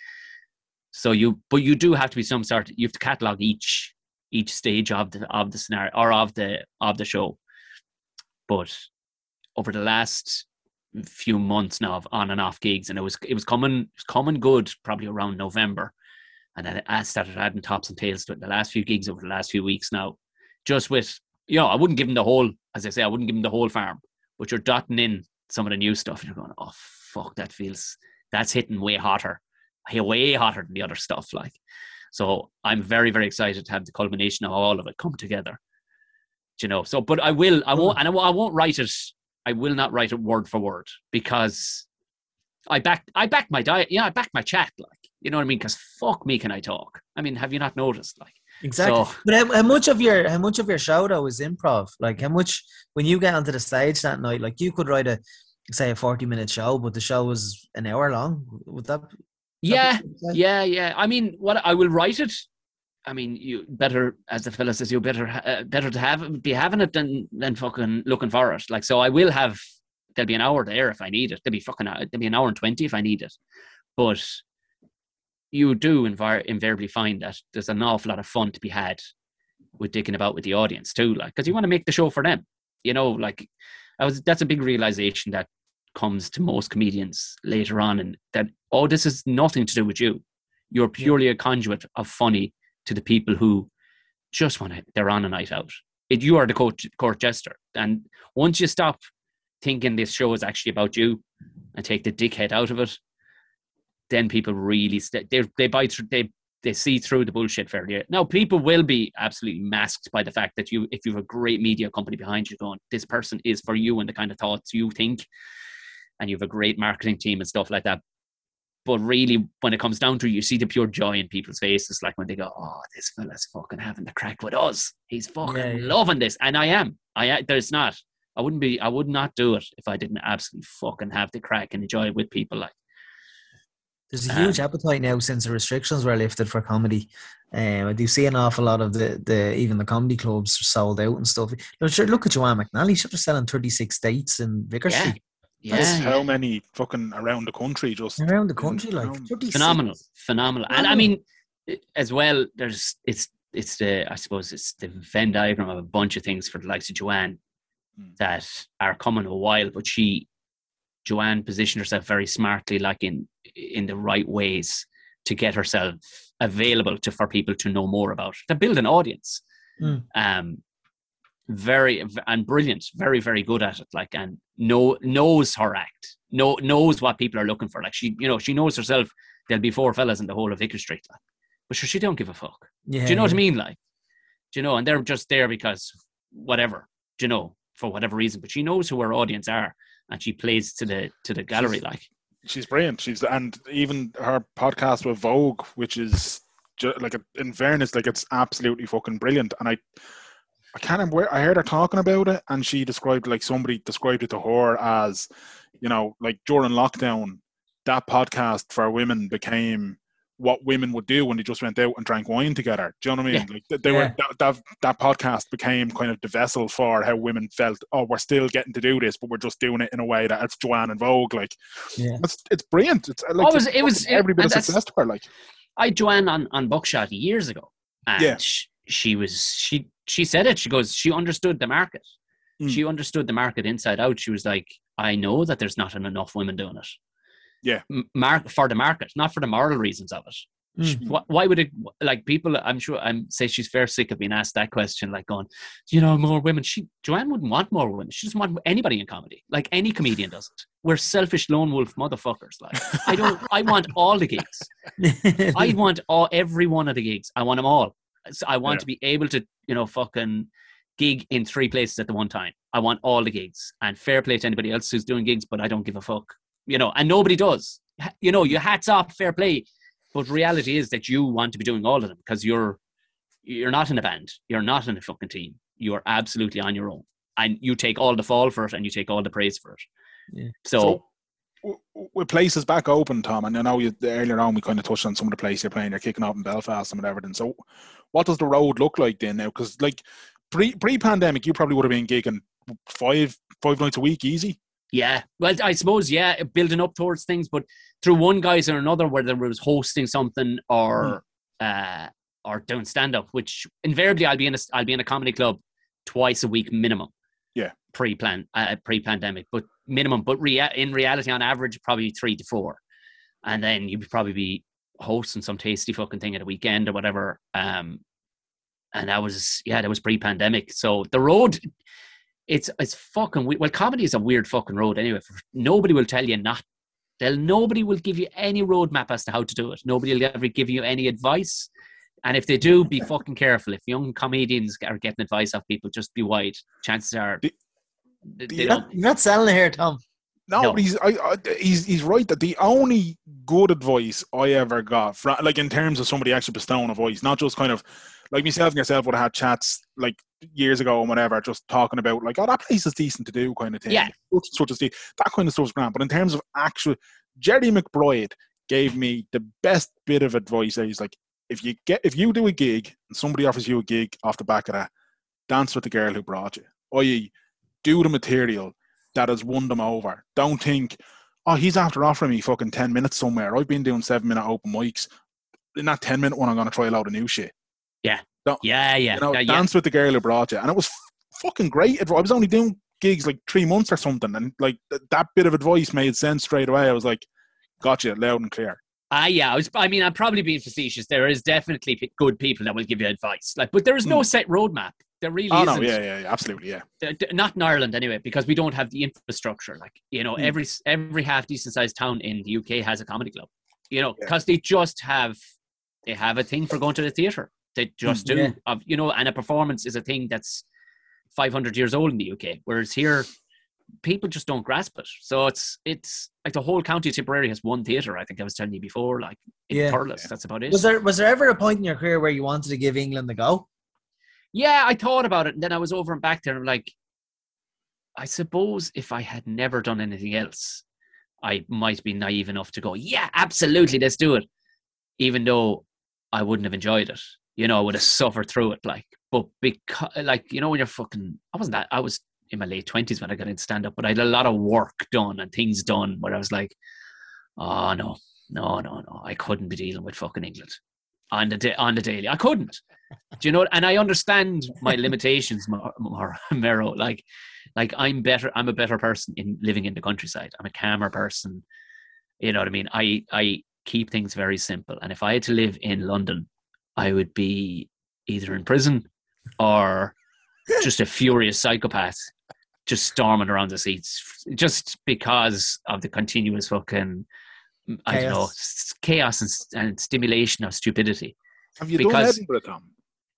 So you, but you do have to be some sort. You have to catalog each each stage of the of the scenario or of the of the show. But over the last few months now of on and off gigs, and it was it was coming it was coming good probably around November, and then I started adding tops and tails to it. The last few gigs over the last few weeks now, just with you know, I wouldn't give them the whole, as I say, I wouldn't give them the whole farm, but you're dotting in some of the new stuff, and you're going, oh fuck, that feels that's hitting way hotter, way hotter than the other stuff, like. So I'm very, very excited to have the culmination of all of it come together. Do you know? So, but I will, I won't, hmm. and I won't, I won't write it. I will not write it word for word because I back, I back my diet. Yeah, I back my chat. Like, you know what I mean? Because fuck me, can I talk? I mean, have you not noticed? Like, Exactly. So- but how, how much of your how much of your show though is improv? Like how much when you get onto the stage that night, like you could write a say a forty minute show, but the show was an hour long. Would that? Yeah, yeah, yeah. I mean, what I will write it. I mean, you better, as the fella says, you better, uh, better to have be having it than than fucking looking for it. Like, so I will have. There'll be an hour there if I need it. There'll be fucking. There'll be an hour and twenty if I need it. But you do invar- invariably find that there's an awful lot of fun to be had with digging about with the audience too. Like, because you want to make the show for them. You know, like I was. That's a big realization that comes to most comedians later on, and that oh, this is nothing to do with you. You're purely a conduit of funny to the people who just want to. They're on a night out. It, you are the court, court jester, and once you stop thinking this show is actually about you and take the dickhead out of it, then people really st- they they buy through they they see through the bullshit fairly. Now people will be absolutely masked by the fact that you if you have a great media company behind you going, this person is for you and the kind of thoughts you think, and you have a great marketing team and stuff like that. But really, when it comes down to it, you see the pure joy in people's faces, like when they go, "Oh, this fella's fucking having the crack with us. He's fucking Yeah, yeah. loving this," and I am. I there's not. I wouldn't be. I would not do it if I didn't absolutely fucking have the crack and enjoy it with people. Like, There's a Um, huge appetite now since the restrictions were lifted for comedy. Um, I do see an awful lot of the, the even the comedy clubs are sold out and stuff. Look, sure, look at Joanne McNally. She's selling 36 dates in Vicar Yeah. Street. Just Yeah, how many fucking around the country just around the country, like Around- phenomenal, phenomenal. And I mean, as well, there's it's it's the I suppose it's the Venn diagram of a bunch of things for the likes of Joanne Mm. that are coming a while, but she Joanne positioned herself very smartly, like in in the right ways to get herself available to for people to know more about to build an audience. Mm. Um, very and brilliant, very very good at it. Like and know knows her act, know knows what people are looking for. Like she, you know, she knows herself. There'll be four fellas in the whole of Vicar Street, like, but sure, she don't give a fuck. Yeah, Do you know what I mean? Like, do you know? And they're just there because whatever, do you know, for whatever reason. But she knows who her audience are, and she plays to the to the gallery. Like, she's brilliant. She's and even her podcast with Vogue, which is like in fairness, like it's absolutely fucking brilliant. And I, I can't remember I heard her talking about it, and she described like somebody described it to her as, you know, like during lockdown, that podcast for women became what women would do when they just went out and drank wine together. Do you know what I mean? Yeah. Like they, they Yeah. were that, that that podcast became kind of the vessel for how women felt. Oh, we're still getting to do this, but we're just doing it in a way that it's Joanne and Vogue. Like Yeah. it's it's brilliant. It's uh, like Oh, it was- it was- every bit of success to her. Like I Joanne on on Buckshot years ago, and Yeah. she was she she said it. She goes, she understood the market. Mm. She understood the market inside out. She was like, I know that there's not enough women doing it. Yeah. Mark for the market, not for the moral reasons of it. Mm. Why, why would it like people? I'm sure I'm say she's fair sick of being asked that question, like going, you know, more women. She Joanne wouldn't want more women. She doesn't want anybody in comedy. Like any comedian doesn't. We're selfish lone wolf motherfuckers. Like I don't. I want all the gigs. I want all every one of the gigs. I want them all. So I want Yeah. to be able to, you know, fucking gig in three places at the one time. I want all the gigs. And fair play to anybody else who's doing gigs, but I don't give a fuck. You know, and nobody does. You know, your hats off, fair play. But reality is that you want to be doing all of them because you're you're not in a band. You're not in a fucking team. You're absolutely on your own. And you take all the fall for it and you take all the praise for it. Yeah. So, So, w- w- with places back open, Tom, and I know you earlier on we kind of touched on some of the places you're playing. You're kicking off in Belfast and everything. So, what does the road look like then now? Because like pre pre pandemic, you probably would have been gigging five five nights a week, easy. Yeah, well, I suppose yeah, building up towards things, but through one guys or another, whether it was hosting something or uh, or doing stand up, which invariably I'll be in a I'll be in a comedy club twice a week minimum. Yeah. pre plan uh, pre pandemic, but minimum. But rea- in reality, on average, probably three to four, and then you'd probably be hosting some tasty fucking thing at a weekend or whatever. Um, and that was yeah, that was pre pandemic. So the road it's it's fucking we- well comedy is a weird fucking road anyway nobody will tell you not they'll nobody will give you any roadmap as to how to do it nobody will ever give you any advice and if they do be fucking careful if young comedians are getting advice off people just be wide chances are The- they, they You're not, you're not selling it here, Tom. No, No. but he's I, I, he's he's right that the only good advice I ever got, from, like in terms of somebody actually bestowing a voice, not just kind of like myself and yourself would have had chats like years ago and whatever, just talking about like, oh, that place is decent to do, kind of thing. Yeah. such, such as the that kind of stuff's grand. But in terms of actual, Jerry McBride gave me the best bit of advice. That he's like, if you get if you do a gig and somebody offers you a gig off the back of that, dance with the girl who brought you. Or you do the material that has won them over. Don't think, oh, he's after offering me fucking 10 minutes somewhere. I've been doing seven minute open mics. In that 10 minute one, I'm going to try a load of new shit. yeah yeah yeah. You know, yeah, yeah. dance with the girl who brought you. And it was fucking great. I was only doing gigs like three months or something. And like th- that bit of advice made sense straight away. I was like, gotcha, loud and clear. Ah, yeah. I, was, I mean, I'm probably being facetious. There is definitely p- good people that will give you advice, like, but there is no Hmm. set roadmap. There really Oh, isn't. no, yeah, yeah, yeah, absolutely, yeah. d- d- not in Ireland anyway, because we don't have the infrastructure. Like you know, Hmm. every every half decent sized town in the UK has a comedy club. You know, Yeah. because they just have they have a thing for going to the theatre. They just do. Yeah. Of you know, and a performance is a thing that's 500 years old in the UK, whereas here people just don't grasp it. So it's it's like the whole county of Tipperary has one theatre. I think I was telling you before, like in Yeah. Thurles. That's about it. Was there was there ever a point in your career where you wanted to give England a go? Yeah, I thought about it, and then I was over and back there. And I'm like, I suppose if I had never done anything else, I might be naive enough to go, yeah, absolutely, let's do it. Even though I wouldn't have enjoyed it, you know, I would have suffered through it. Like, but because, like, you know, when you're fucking, I wasn't that, I was in my late twenties when I got into stand up, but I had a lot of work done and things done where I was like, oh no, no, no, no, I couldn't be dealing with fucking England on the da- on the daily. I couldn't. Do you know? And I understand my limitations, Mar- Mar- Mero. Like, like I'm better. I'm a better person in living in the countryside. I'm a calmer person. You know what I mean? I I keep things very simple. And if I had to live in London, I would be either in prison or just a furious psychopath just storming around the seats just because of the continuous fucking I don't know Chaos. and, and stimulation of stupidity. Have you done Because- Edinburgh, Tom?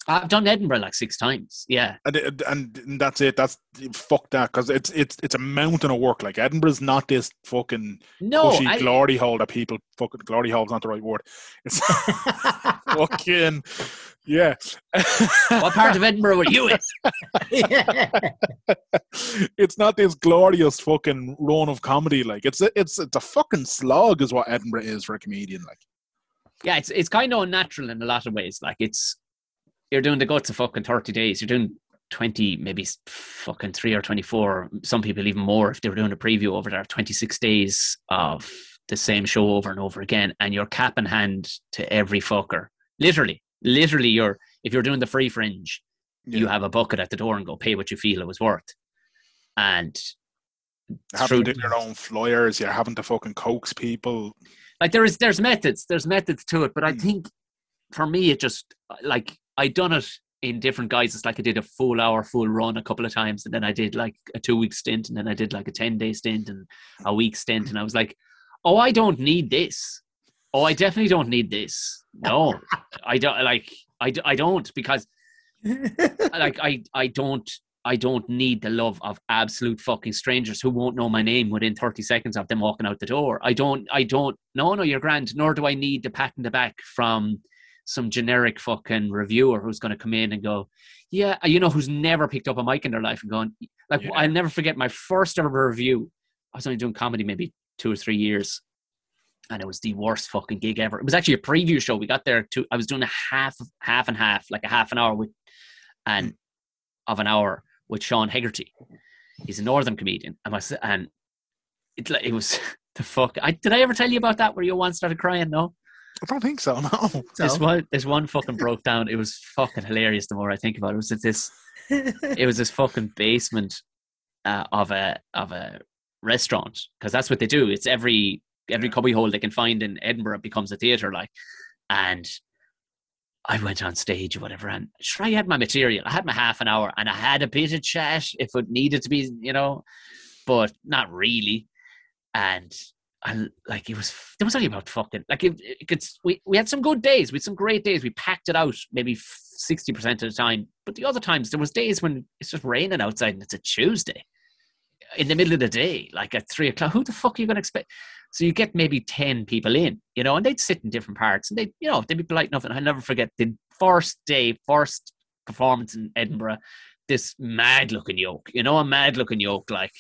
I've done Edinburgh like six times. Yeah, And, and that's it. That's fuck that because it's it's it's a mountain of work. Like Edinburgh's not this fucking no, I, glory hole that people fucking glory hole's not the right word. It's fucking yeah. what part of Edinburgh were you in? it's not this glorious fucking run of comedy. Like it's a, it's it's a fucking slog, is what Edinburgh is for a comedian. Like Yeah, it's it's kind of unnatural in a lot of ways. Like it's you're doing the guts of fucking thirty days. You're doing twenty, maybe fucking three or twenty four. Some people even more if they were doing a preview over there. Twenty six days of the same show over and over again, and you're cap in hand to every fucker. Literally, literally, you're if you're doing the free fringe, you have a bucket at the door and go pay what you feel it was worth. And having through your own flyers, you're having to fucking coax people. like there is there's methods there's methods to it but i Mm. think for me it just like i done it in different guises like i did a full hour full run a couple of times and then i did like a two week stint and then i did like a 10 day stint and a week stint and i was like oh i don't need this oh i definitely don't need this no i don't like I, I don't because like I I don't I don't need the love of absolute fucking strangers who won't know my name within 30 seconds of them walking out the door. I don't I don't no no you're grand, nor do I need the pat in the back from some generic fucking reviewer who's gonna come in and go, Yeah, you know, who's never picked up a mic in their life and gone like Yeah. I'll never forget my first ever review. I was only doing comedy maybe two or three years. And it was the worst fucking gig ever. It was actually a preview show. We got there to I was doing a half half and half, like a half an hour with and hmm. of an hour with Sean Hegarty. He's a northern comedian. And, my, and it, like, it was the fuck. I, did I ever tell you about that where you once started crying? No. I don't think so. No. This one, this one fucking broke down. It was fucking hilarious. The more I think about it, it was at this. It was this fucking basement uh, of a of a restaurant because that's what they do. It's every every Yeah. cubby hole they can find in Edinburgh becomes a theater. Like, and I went on stage or whatever, and sure, I had my material. I had my half an hour, and I had a bit of chat if it needed to be, you know, but not really. And I like it was. There was only about fucking like it, it could. We we had some good days. We had some great days. We packed it out maybe sixty percent of the time. But the other times there was days when it's just raining outside and it's a Tuesday in the middle of the day, like at three o'clock. Who the fuck are you going to expect? So you get maybe ten people in, you know, and they'd sit in different parts, and they, you know, they'd be polite enough. And I'll never forget the first day, first performance in Edinburgh. This mad-looking yoke, you know, a mad-looking yoke, like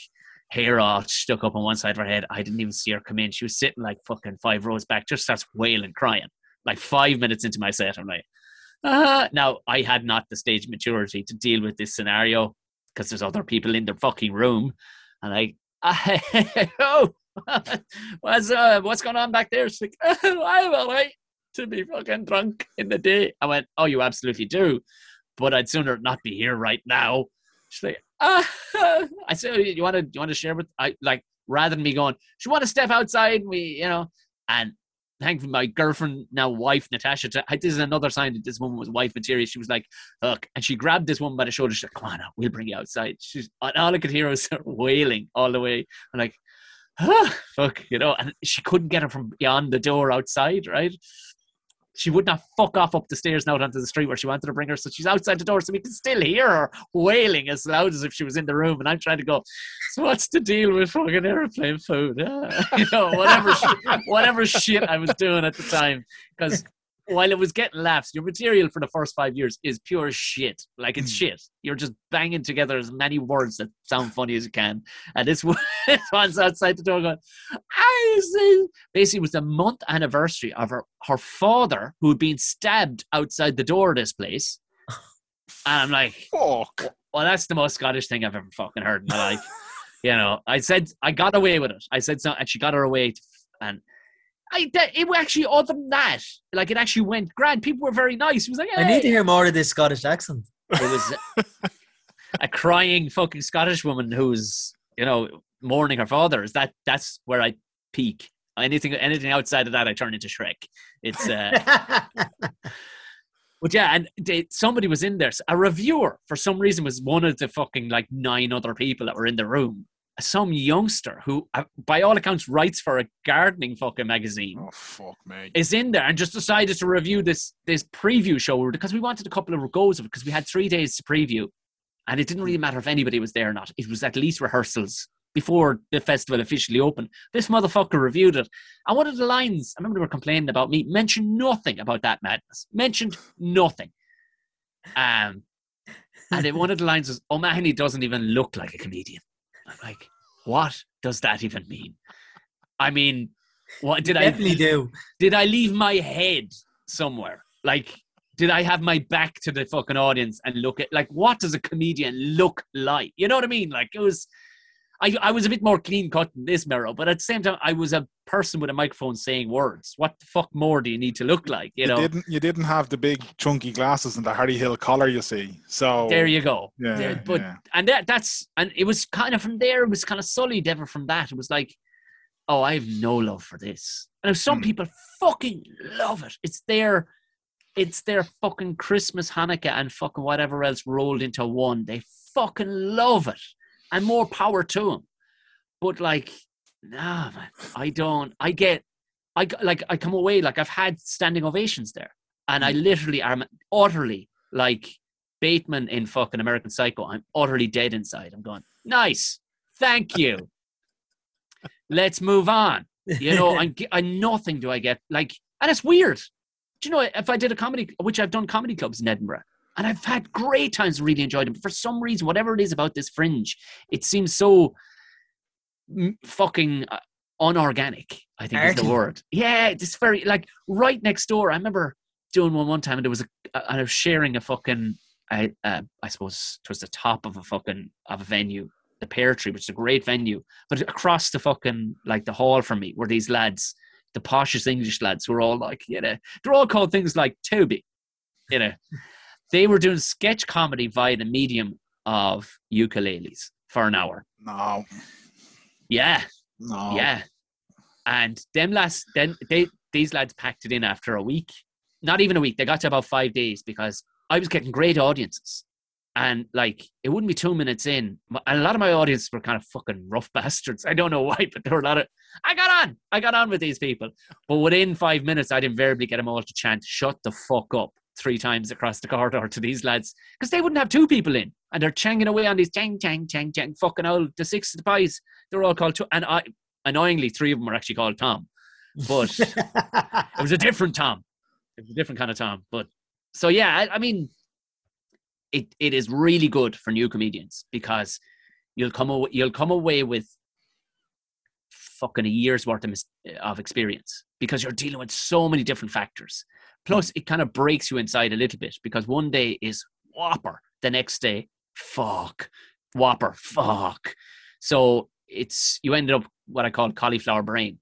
hair all stuck up on one side of her head. I didn't even see her come in. She was sitting like fucking five rows back, just starts wailing, crying. Like five minutes into my set, I'm like, ah. Now I had not the stage maturity to deal with this scenario because there's other people in the fucking room, and I, oh, what's uh, what's going on back there? She's like, oh, I'm all right to be fucking drunk in the day. I went, oh, you absolutely do, but I'd sooner not be here right now. She's like, ah. I said, you want to you want to share with I like rather than me going, she want to step outside and we, you know, and thankfully my girlfriend now wife Natasha. This is another sign that this woman was wife material. She was like, look, and she grabbed this woman by the shoulder. She's like, come on, we'll bring you outside. She's and all I could hear was wailing all the way. I'm like, fuck, you know, and she couldn't get her from beyond the door outside, right? She would not fuck off up the stairs and out onto the street where she wanted to bring her. So she's outside the door, so we can still hear her wailing as loud as if she was in the room. And I'm trying to go, so what's the deal with fucking airplane food? You know, whatever, shit, whatever shit I was doing at the time. Because while it was getting laughs, your material for the first five years is pure shit. Like it's Mm. shit. You're just banging together as many words that sound funny as you can. And this one- this one's outside the door going, I see. Basically, it was the month anniversary of her, her father who had been stabbed outside the door of this place. And I'm like, Fuck. well, that's the most Scottish thing I've ever fucking heard in my life. You know, I said I got away with it. I said so, and she got her away, and I that, it actually other than that, like it actually went grand. People were very nice. It was like, I need to hear more of this Scottish accent. it was a crying fucking Scottish woman who's you know mourning her father. Is that that's where I peak. Anything anything outside of that, I turn into Shrek. It's uh, but yeah, and they, somebody was in there. A reviewer, for some reason, was one of the fucking like nine other people that were in the room. Some youngster who, uh, by all accounts, writes for a gardening fucking magazine Oh fuck me. is in there and just decided to review this this preview show because we wanted a couple of goes of it because we had three days to preview, and it didn't really matter if anybody was there or not. It was at least rehearsals before the festival officially opened. This motherfucker reviewed it, and one of the lines I remember they were complaining about me mentioned nothing about that madness. Mentioned nothing. Um, and one of the lines was, "O'Mahony doesn't even look like a comedian." I'm like, what does that even mean? I mean, what did I Definitely do. did I leave my head somewhere? Like, did I have my back to the fucking audience and look at like what does a comedian look like? You know what I mean? Like it was I, I was a bit more clean cut than this Mero, but at the same time I was a person with a microphone saying words. What the fuck more do you need to look like? You You know? didn't you didn't have the big chunky glasses and the Harry Hill collar, you see. So There you go. yeah, There- but yeah. and that that's and it was kind of from there, it was kind of sullied ever from that. It was like, oh, I have no love for this. And some Hmm. people fucking love it. It's their it's their fucking Christmas, Hanukkah, and fucking whatever else rolled into one. They fucking love it. And more power to him. But like, nah, man, I don't. I get, I like, I come away like I've had standing ovations there, and I mm. literally am utterly like Bateman in fucking American Psycho. I'm utterly dead inside. I'm going, nice, thank you. Let's move on. You know, I'm, I nothing do I get like, and it's weird. Do you know if I did a comedy, which I've done comedy clubs in Edinburgh, and I've had great times, really enjoyed them. But for some reason, whatever it is about this fringe, it seems so fucking uh, unorganic. I think is the word. Yeah, it's very like right next door. I remember doing one one time, and there was a, and I was sharing a fucking, I, uh, I suppose it was the top of a fucking of a venue, the Pear Tree, which is a great venue, but across the fucking like the hall from me were these lads, the poshest English lads, who were all like, you know, they're all called things like Toby, you know. They were doing sketch comedy via the medium of ukuleles for an hour. No, Yeah, no. yeah. And them last then they these lads packed it in after a week. Not even a week. They got to about five days because I was getting great audiences. And like it wouldn't be two minutes in. And a lot of my audience were kind of fucking rough bastards. I don't know why, but there were a lot of I got on. I got on with these people. But within five minutes, I'd invariably get them all to chant, shut the fuck up three times across the corridor to these lads. Because they wouldn't have two people in. And they're changing away on these chang, chang, chang, chang, fucking all the six of the pies. They're all called two. And I annoyingly, three of them were actually called Tom. But it was a different Tom. It was a different kind of Tom. But so yeah, I, I mean, it it is really good for new comedians because you'll come away, you'll come away with fucking a year's worth of, of experience because you're dealing with so many different factors. Plus, it kind of breaks you inside a little bit because one day is whopper, the next day, fuck, whopper, fuck. So it's you ended up what I call cauliflower brain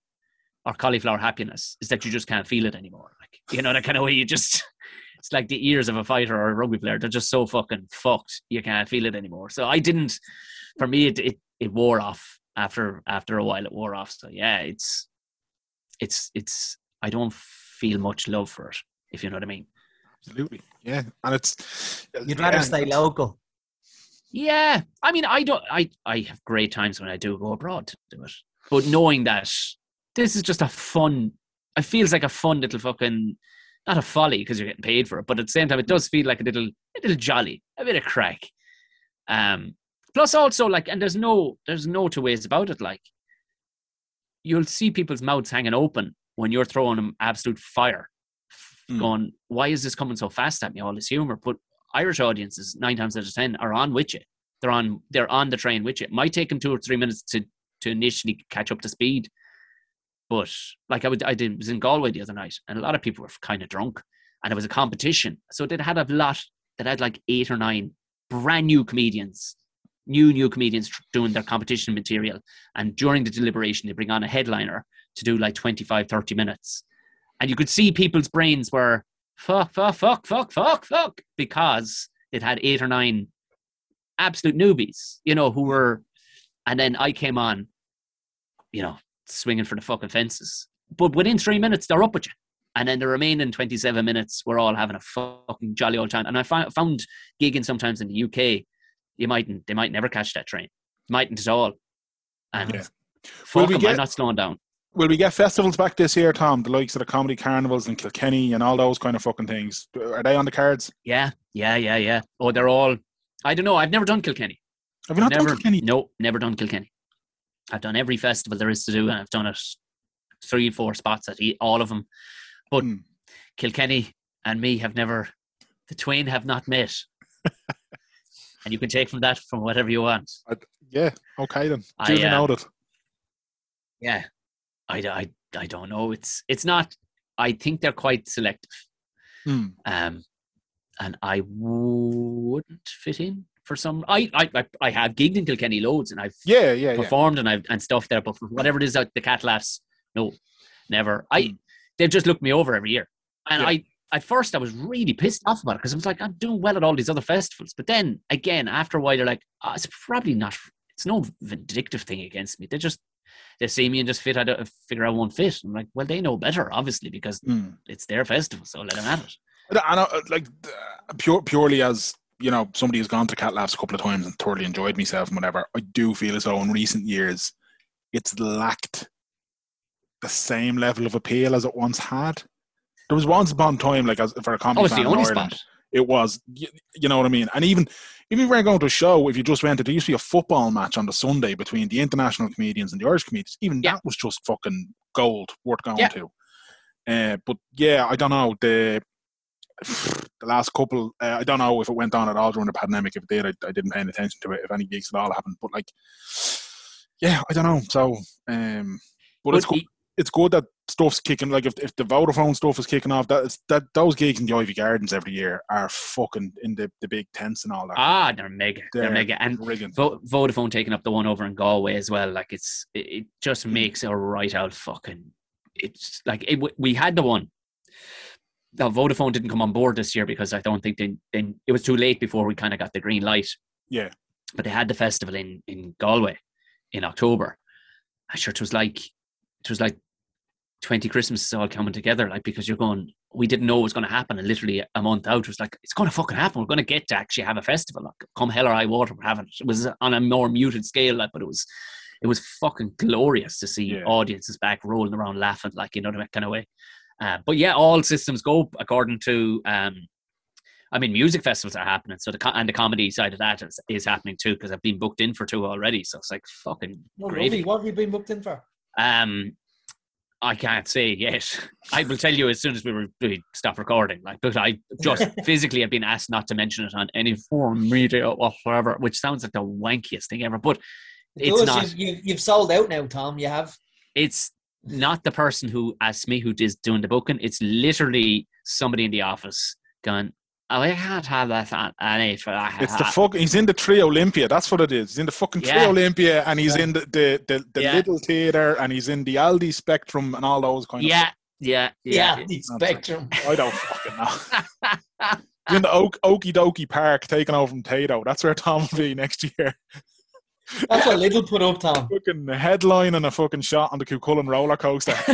or cauliflower happiness is that you just can't feel it anymore. Like you know that kind of way you just it's like the ears of a fighter or a rugby player. They're just so fucking fucked. You can't feel it anymore. So I didn't. For me, it it, it wore off after after a while. It wore off. So yeah, it's it's it's. I don't feel much love for it. If you know what I mean. Absolutely. Yeah. And it's You'd rather yeah, stay local. Yeah, I mean, I don't. I I have great times when I do go abroad to do it, but knowing that this is just a fun. It feels like a fun little fucking, not a folly because you're getting paid for it, but at the same time, it does feel like a little, a little jolly, a bit of crack. Um, plus also like, and there's no, there's no two ways about it. Like, you'll see people's mouths hanging open when you're throwing them absolute fire, Mm. going, "Why is this coming so fast at me? All this humor." But Irish audiences, nine times out of ten, are on with you. They're on, they're on the train with. It might take them two or three minutes to to initially catch up to speed, but like I would, I did was in Galway the other night, and a lot of people were kind of drunk, and it was a competition, so they had a lot that had like eight or nine brand new comedians, new new comedians doing their competition material, and during the deliberation they bring on a headliner to do like 25, 30 minutes, and you could see people's brains were fuck, fuck, fuck, fuck, fuck, fuck, because it had eight or nine absolute newbies, you know, who were, and then I came on, you know, swinging for the fucking fences. But within three minutes, they're up with you. And then the remaining 27 minutes, we're all having a fucking jolly old time. And I fi- found gigging sometimes in the UK, you mightn't, they might never catch that train. Mightn't at all. And Yeah. fuck we 'em, get- I'm not slowing down. Will we get festivals back this year, Tom? The likes of the comedy carnivals and Kilkenny and all those kind of fucking things. Are they on the cards? Yeah, yeah, yeah, yeah. Oh, they're all, I don't know. I've never done Kilkenny. Have you not never, done Kilkenny? No, never done Kilkenny. I've done every festival there is to do, and I've done it three, four spots at all of them. But Hmm. Kilkenny and me have never, the twain have not met. and you can take from that from whatever you want. Yeah. Okay then. I, Duly uh, noted. Yeah, I, I, I don't know. It's it's not. I think they're quite selective. Hmm. um, and I wouldn't fit in for some. I I I- have gigged in Kilkenny loads, and I've Yeah, yeah, yeah. performed and I've and stuff there. But for whatever it is out the cat laughs, no, never. I Mm. they've just looked me over every year, and Yeah. I at first I was really pissed off about it because I was like, I'm doing well at all these other festivals, but then again after a while you're like, oh, it's probably not. It's no vindictive thing against me. They just they see me and just fit. I don't figure I won't fit. I'm like, well, they know better, obviously, because Hmm. it's their festival, so let them have it. I know, uh, like uh, pure, purely as you know, somebody who's gone to Cat Laughs a couple of times and thoroughly enjoyed myself and whatever. I do feel as though in recent years, it's lacked the same level of appeal as it once had. There was once upon a time, like as for a comedy Oh, it's fan the in Ireland, spot. It was. You, you know what I mean? And even even if you weren't going to a show, if you just went to there used to be a football match on the Sunday between the international comedians and the Irish comedians. Even Yeah. that was just fucking gold worth going Yeah. to. Uh, but yeah, I don't know the the last couple. Uh, I don't know if it went on at all during the pandemic. If it did, I, I didn't pay any attention to it. If any gigs at all happened, but like, yeah, I don't know. So, um, but, it's good. It's good that stuff's kicking. Like if, if the Vodafone stuff is kicking off, that that those gigs in the Iveagh Gardens every year are fucking in the, the big tents and all that. Ah, they're mega. They're, mega. And. Vo- Vodafone taking up the one over in Galway as well. Like it's it, it just Mm. makes a right out fucking. It's like it, we had the one. Now Vodafone didn't come on board this year because I don't think they, they it was too late before we kind of got the green light. Yeah. But they had the festival in in Galway in October. I'm sure it was like it was like twenty Christmases all coming together. Like because you're going, we didn't know it was going to happen, and literally a month out it was like it's going to fucking happen. We're going to get to actually have a festival. Like, come hell or high water, we're having it. It was on a more muted scale, like, but it was it was fucking glorious to see Yeah. audiences back rolling around laughing, like you know that kind of way. Uh, but yeah, all systems go according to. Um, I mean, music festivals are happening, so the co- and the comedy side of that is, is happening too because I've been booked in for two already. So it's like fucking gravy. lovely. What have you been booked in for? Um, I can't say yet. I will tell you as soon as we, re- we stop recording. Like, but I just physically have been asked not to mention it on any form media or whatever, which sounds like the wankiest thing ever. But It It's not. You've, you've, sold out now, Tom. You have. it's not the person who asked me who is doing the booking. It's literally somebody in the office going, "Oh, I can't have that on any for that." It's the fuck. He's in the 3Olympia. That's what it is. He's in the fucking Trio Yeah. Olympia, and he's Yeah. in the the, the, the Yeah. Little Theatre, and he's in the Aldi Spectrum, and all those kind of. yeah, yeah, Yeah, yeah. the spectrum. I don't fucking know. He's in the Oak, Okie Dokie Park, taking over from Tayto. That's where Tom will be next year. That's what Little put up, Tom. fucking headline and a fucking shot on the Cú Chulainn roller coaster.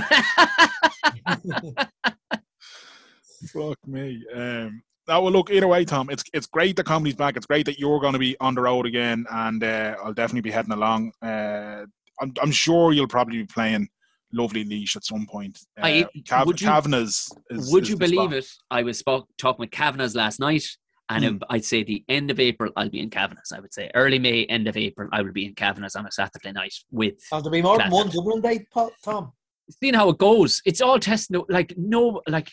Fuck me. Um, no, well, look. Either way, Tom, it's it's great that comedy's back. It's great that you're going to be on the road again, and uh, I'll definitely be heading along. Uh, I'm I'm sure you'll probably be playing Lovely Laois at some point. Uh, I- Cav- would you- Kavanagh's is, Would is you believe spot. it? I was spoke, talking with Kavanagh's last night, and Hmm. I'd say the end of April I'll be in Kavanagh's. I would say early May, end of April I will be in Kavanagh's on a Saturday night with. Have there been more than one Dublin date, Pa- Tom? Seeing how it goes, it's all testing. Like no, like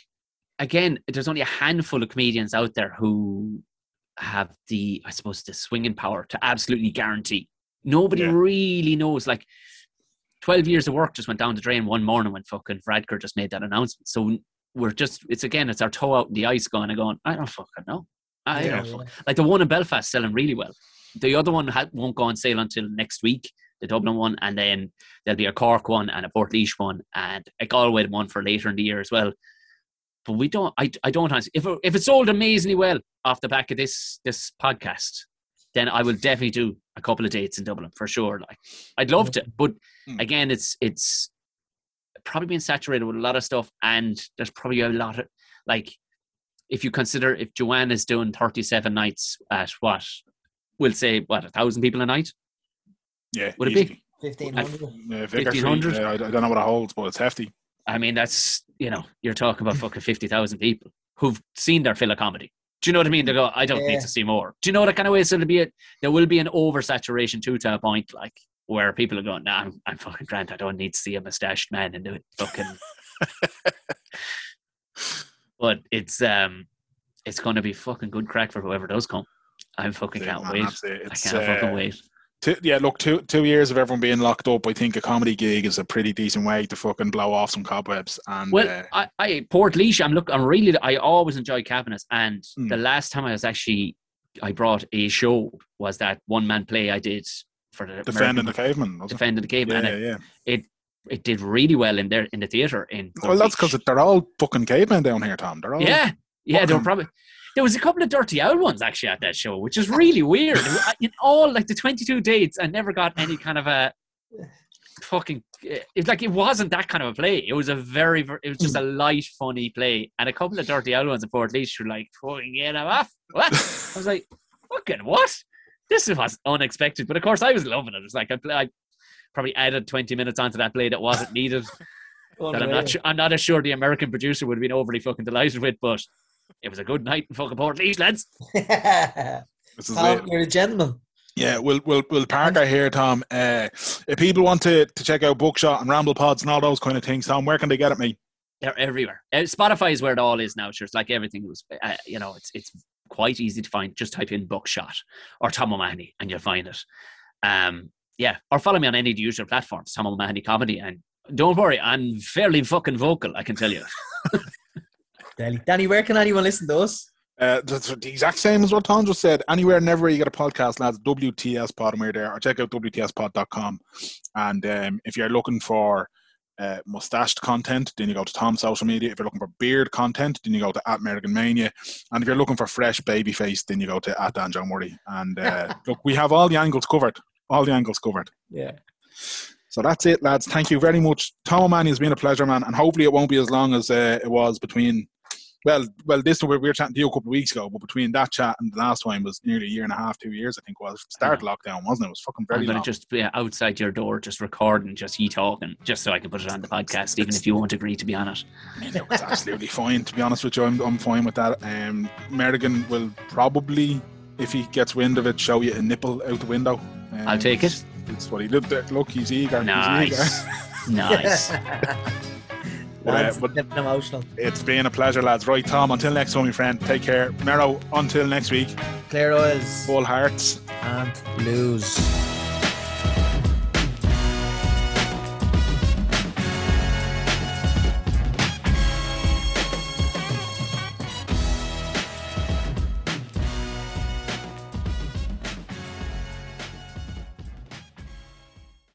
again, there's only a handful of comedians out there who have the, I suppose, the swinging power to absolutely guarantee. Nobody Yeah. really knows. Like, twelve years of work just went down the drain one morning when fucking Radker just made that announcement. So we're just, it's again, it's our toe out in the ice, going and going. I don't fucking know. I Yeah, don't yeah. like the one in Belfast selling really well. The other one ha- won't go on sale until next week, the Dublin one, and then there'll be a Cork one and a Port one and a Galway one for later in the year as well. But we don't. I, I don't. honestly- If it, if it's sold amazingly well off the back of this this podcast, then I will definitely do a couple of dates in Dublin for sure. Like I'd love to, but Mm. again, it's it's probably being saturated with a lot of stuff, and there's probably a lot of like if you consider if Joanne is doing 37 nights at what we'll say what a thousand people a night Yeah, Would it be? easily. Fifteen I've- hundred. Yeah, Vicar Street, 1500? yeah, I, I don't know what it holds, but it's hefty. I mean that's you know you're talking about fucking 50,000 people who've seen their fill of comedy do you know what I mean? They go, I don't need to see more. Do you know what that kind of way? So there'll be a, there will be an oversaturation too to a point, like where people are going, Nah, I'm, I'm fucking Grant. I don't need to see a mustached man in the fucking. but it's um, it's going to be fucking good crack for whoever does come. I fucking can't man, wait. I can't fucking uh, wait. Two, yeah, look, two two years of everyone being locked up. I think a comedy gig is a pretty decent way to fucking blow off some cobwebs. And Well, uh, I, I Portlaoise. I'm look. I'm really. I always enjoy cabinets, and Mm. the last time I was actually, I brought a show was that one man play I did for the defending the American- caveman. wasn't it? defending the game, Yeah, and yeah, it, yeah. it did really well in there in the theater in. Well, that's because they're all fucking cavemen down here, Tom. They're all Yeah, yeah. Fucking- probably there was a couple of dirty owl ones actually at that show, which is really weird. In all like the twenty two dates, I never got any kind of a fucking. Eh, it's like it wasn't that kind of a play. It was a very, ver- it was just a hmm. light, funny play, and a couple of dirty owl ones in Portlaoise were like, "Fucking get him off!" What? I was like, "Fucking what?" This was unexpected, but of course I was loving it. It was like I, I probably added twenty minutes onto that play that wasn't needed that I'm not sure, I'm not as sure the American producer would have been overly fucking delighted with, but it was a good night in fucking Portlaoise, lads. This is Tom, it. you're a gentleman. Yeah, we'll we'll we'll park our here, Tom. Uh, if people want to, to check out Bookshot and Ramble Pods and all those kind of things, Tom, where can they get at me? They're everywhere. Uh, Spotify is where it all is now. Sure, it's like everything was. Uh, you know, it's it's quite easy to find. Just type in Bookshot or Tom O'Mahony and you'll find it. Um, yeah, or follow me on any of the usual platforms, Tom O'Mahony Comedy, and don't worry, I'm fairly fucking vocal. I can tell you. Danny, Danny, where can anyone listen to us? Uh, that's the exact same as what Tom just said. Anywhere and everywhere you get a podcast, lads, WTS Pod, and we're there. Or check out WTSpod.com. And um, if you're looking for uh, mustached content, then you go to Tom's social media. If you're looking for beard content, then you go to at American Mania. And if you're looking for fresh baby face, then you go to at Dan John Murray. And uh, look, we have all the angles covered. All the angles covered. Yeah. So that's it, lads. Thank you very much. Tom O'Mahony has been a pleasure, man. And hopefully it won't be as long as uh, it was between. Well, well, this we were chatting to you a couple of weeks ago, but between that chat and the last time was nearly a year and a half, two years, I think was start lockdown, wasn't it? It was fucking very I'm going long. to just be outside your door, just recording, just you talking, just so I can put it on the podcast, even if you won't agree to be on it. It was absolutely fine. To be honest with you, I'm, I'm fine with that. Um, Merrigan will probably, if he gets wind of it, show you a nipple out the window. Um, I'll take it. It's what he did. there. Look, he's eager. He's eager. Nice, nice. Uh, lads, but- emotional. It's been a pleasure, lads. Right, Tom. Until next time, my friend. Take care. Mero. Until next week. Clear oils Full hearts. and lose.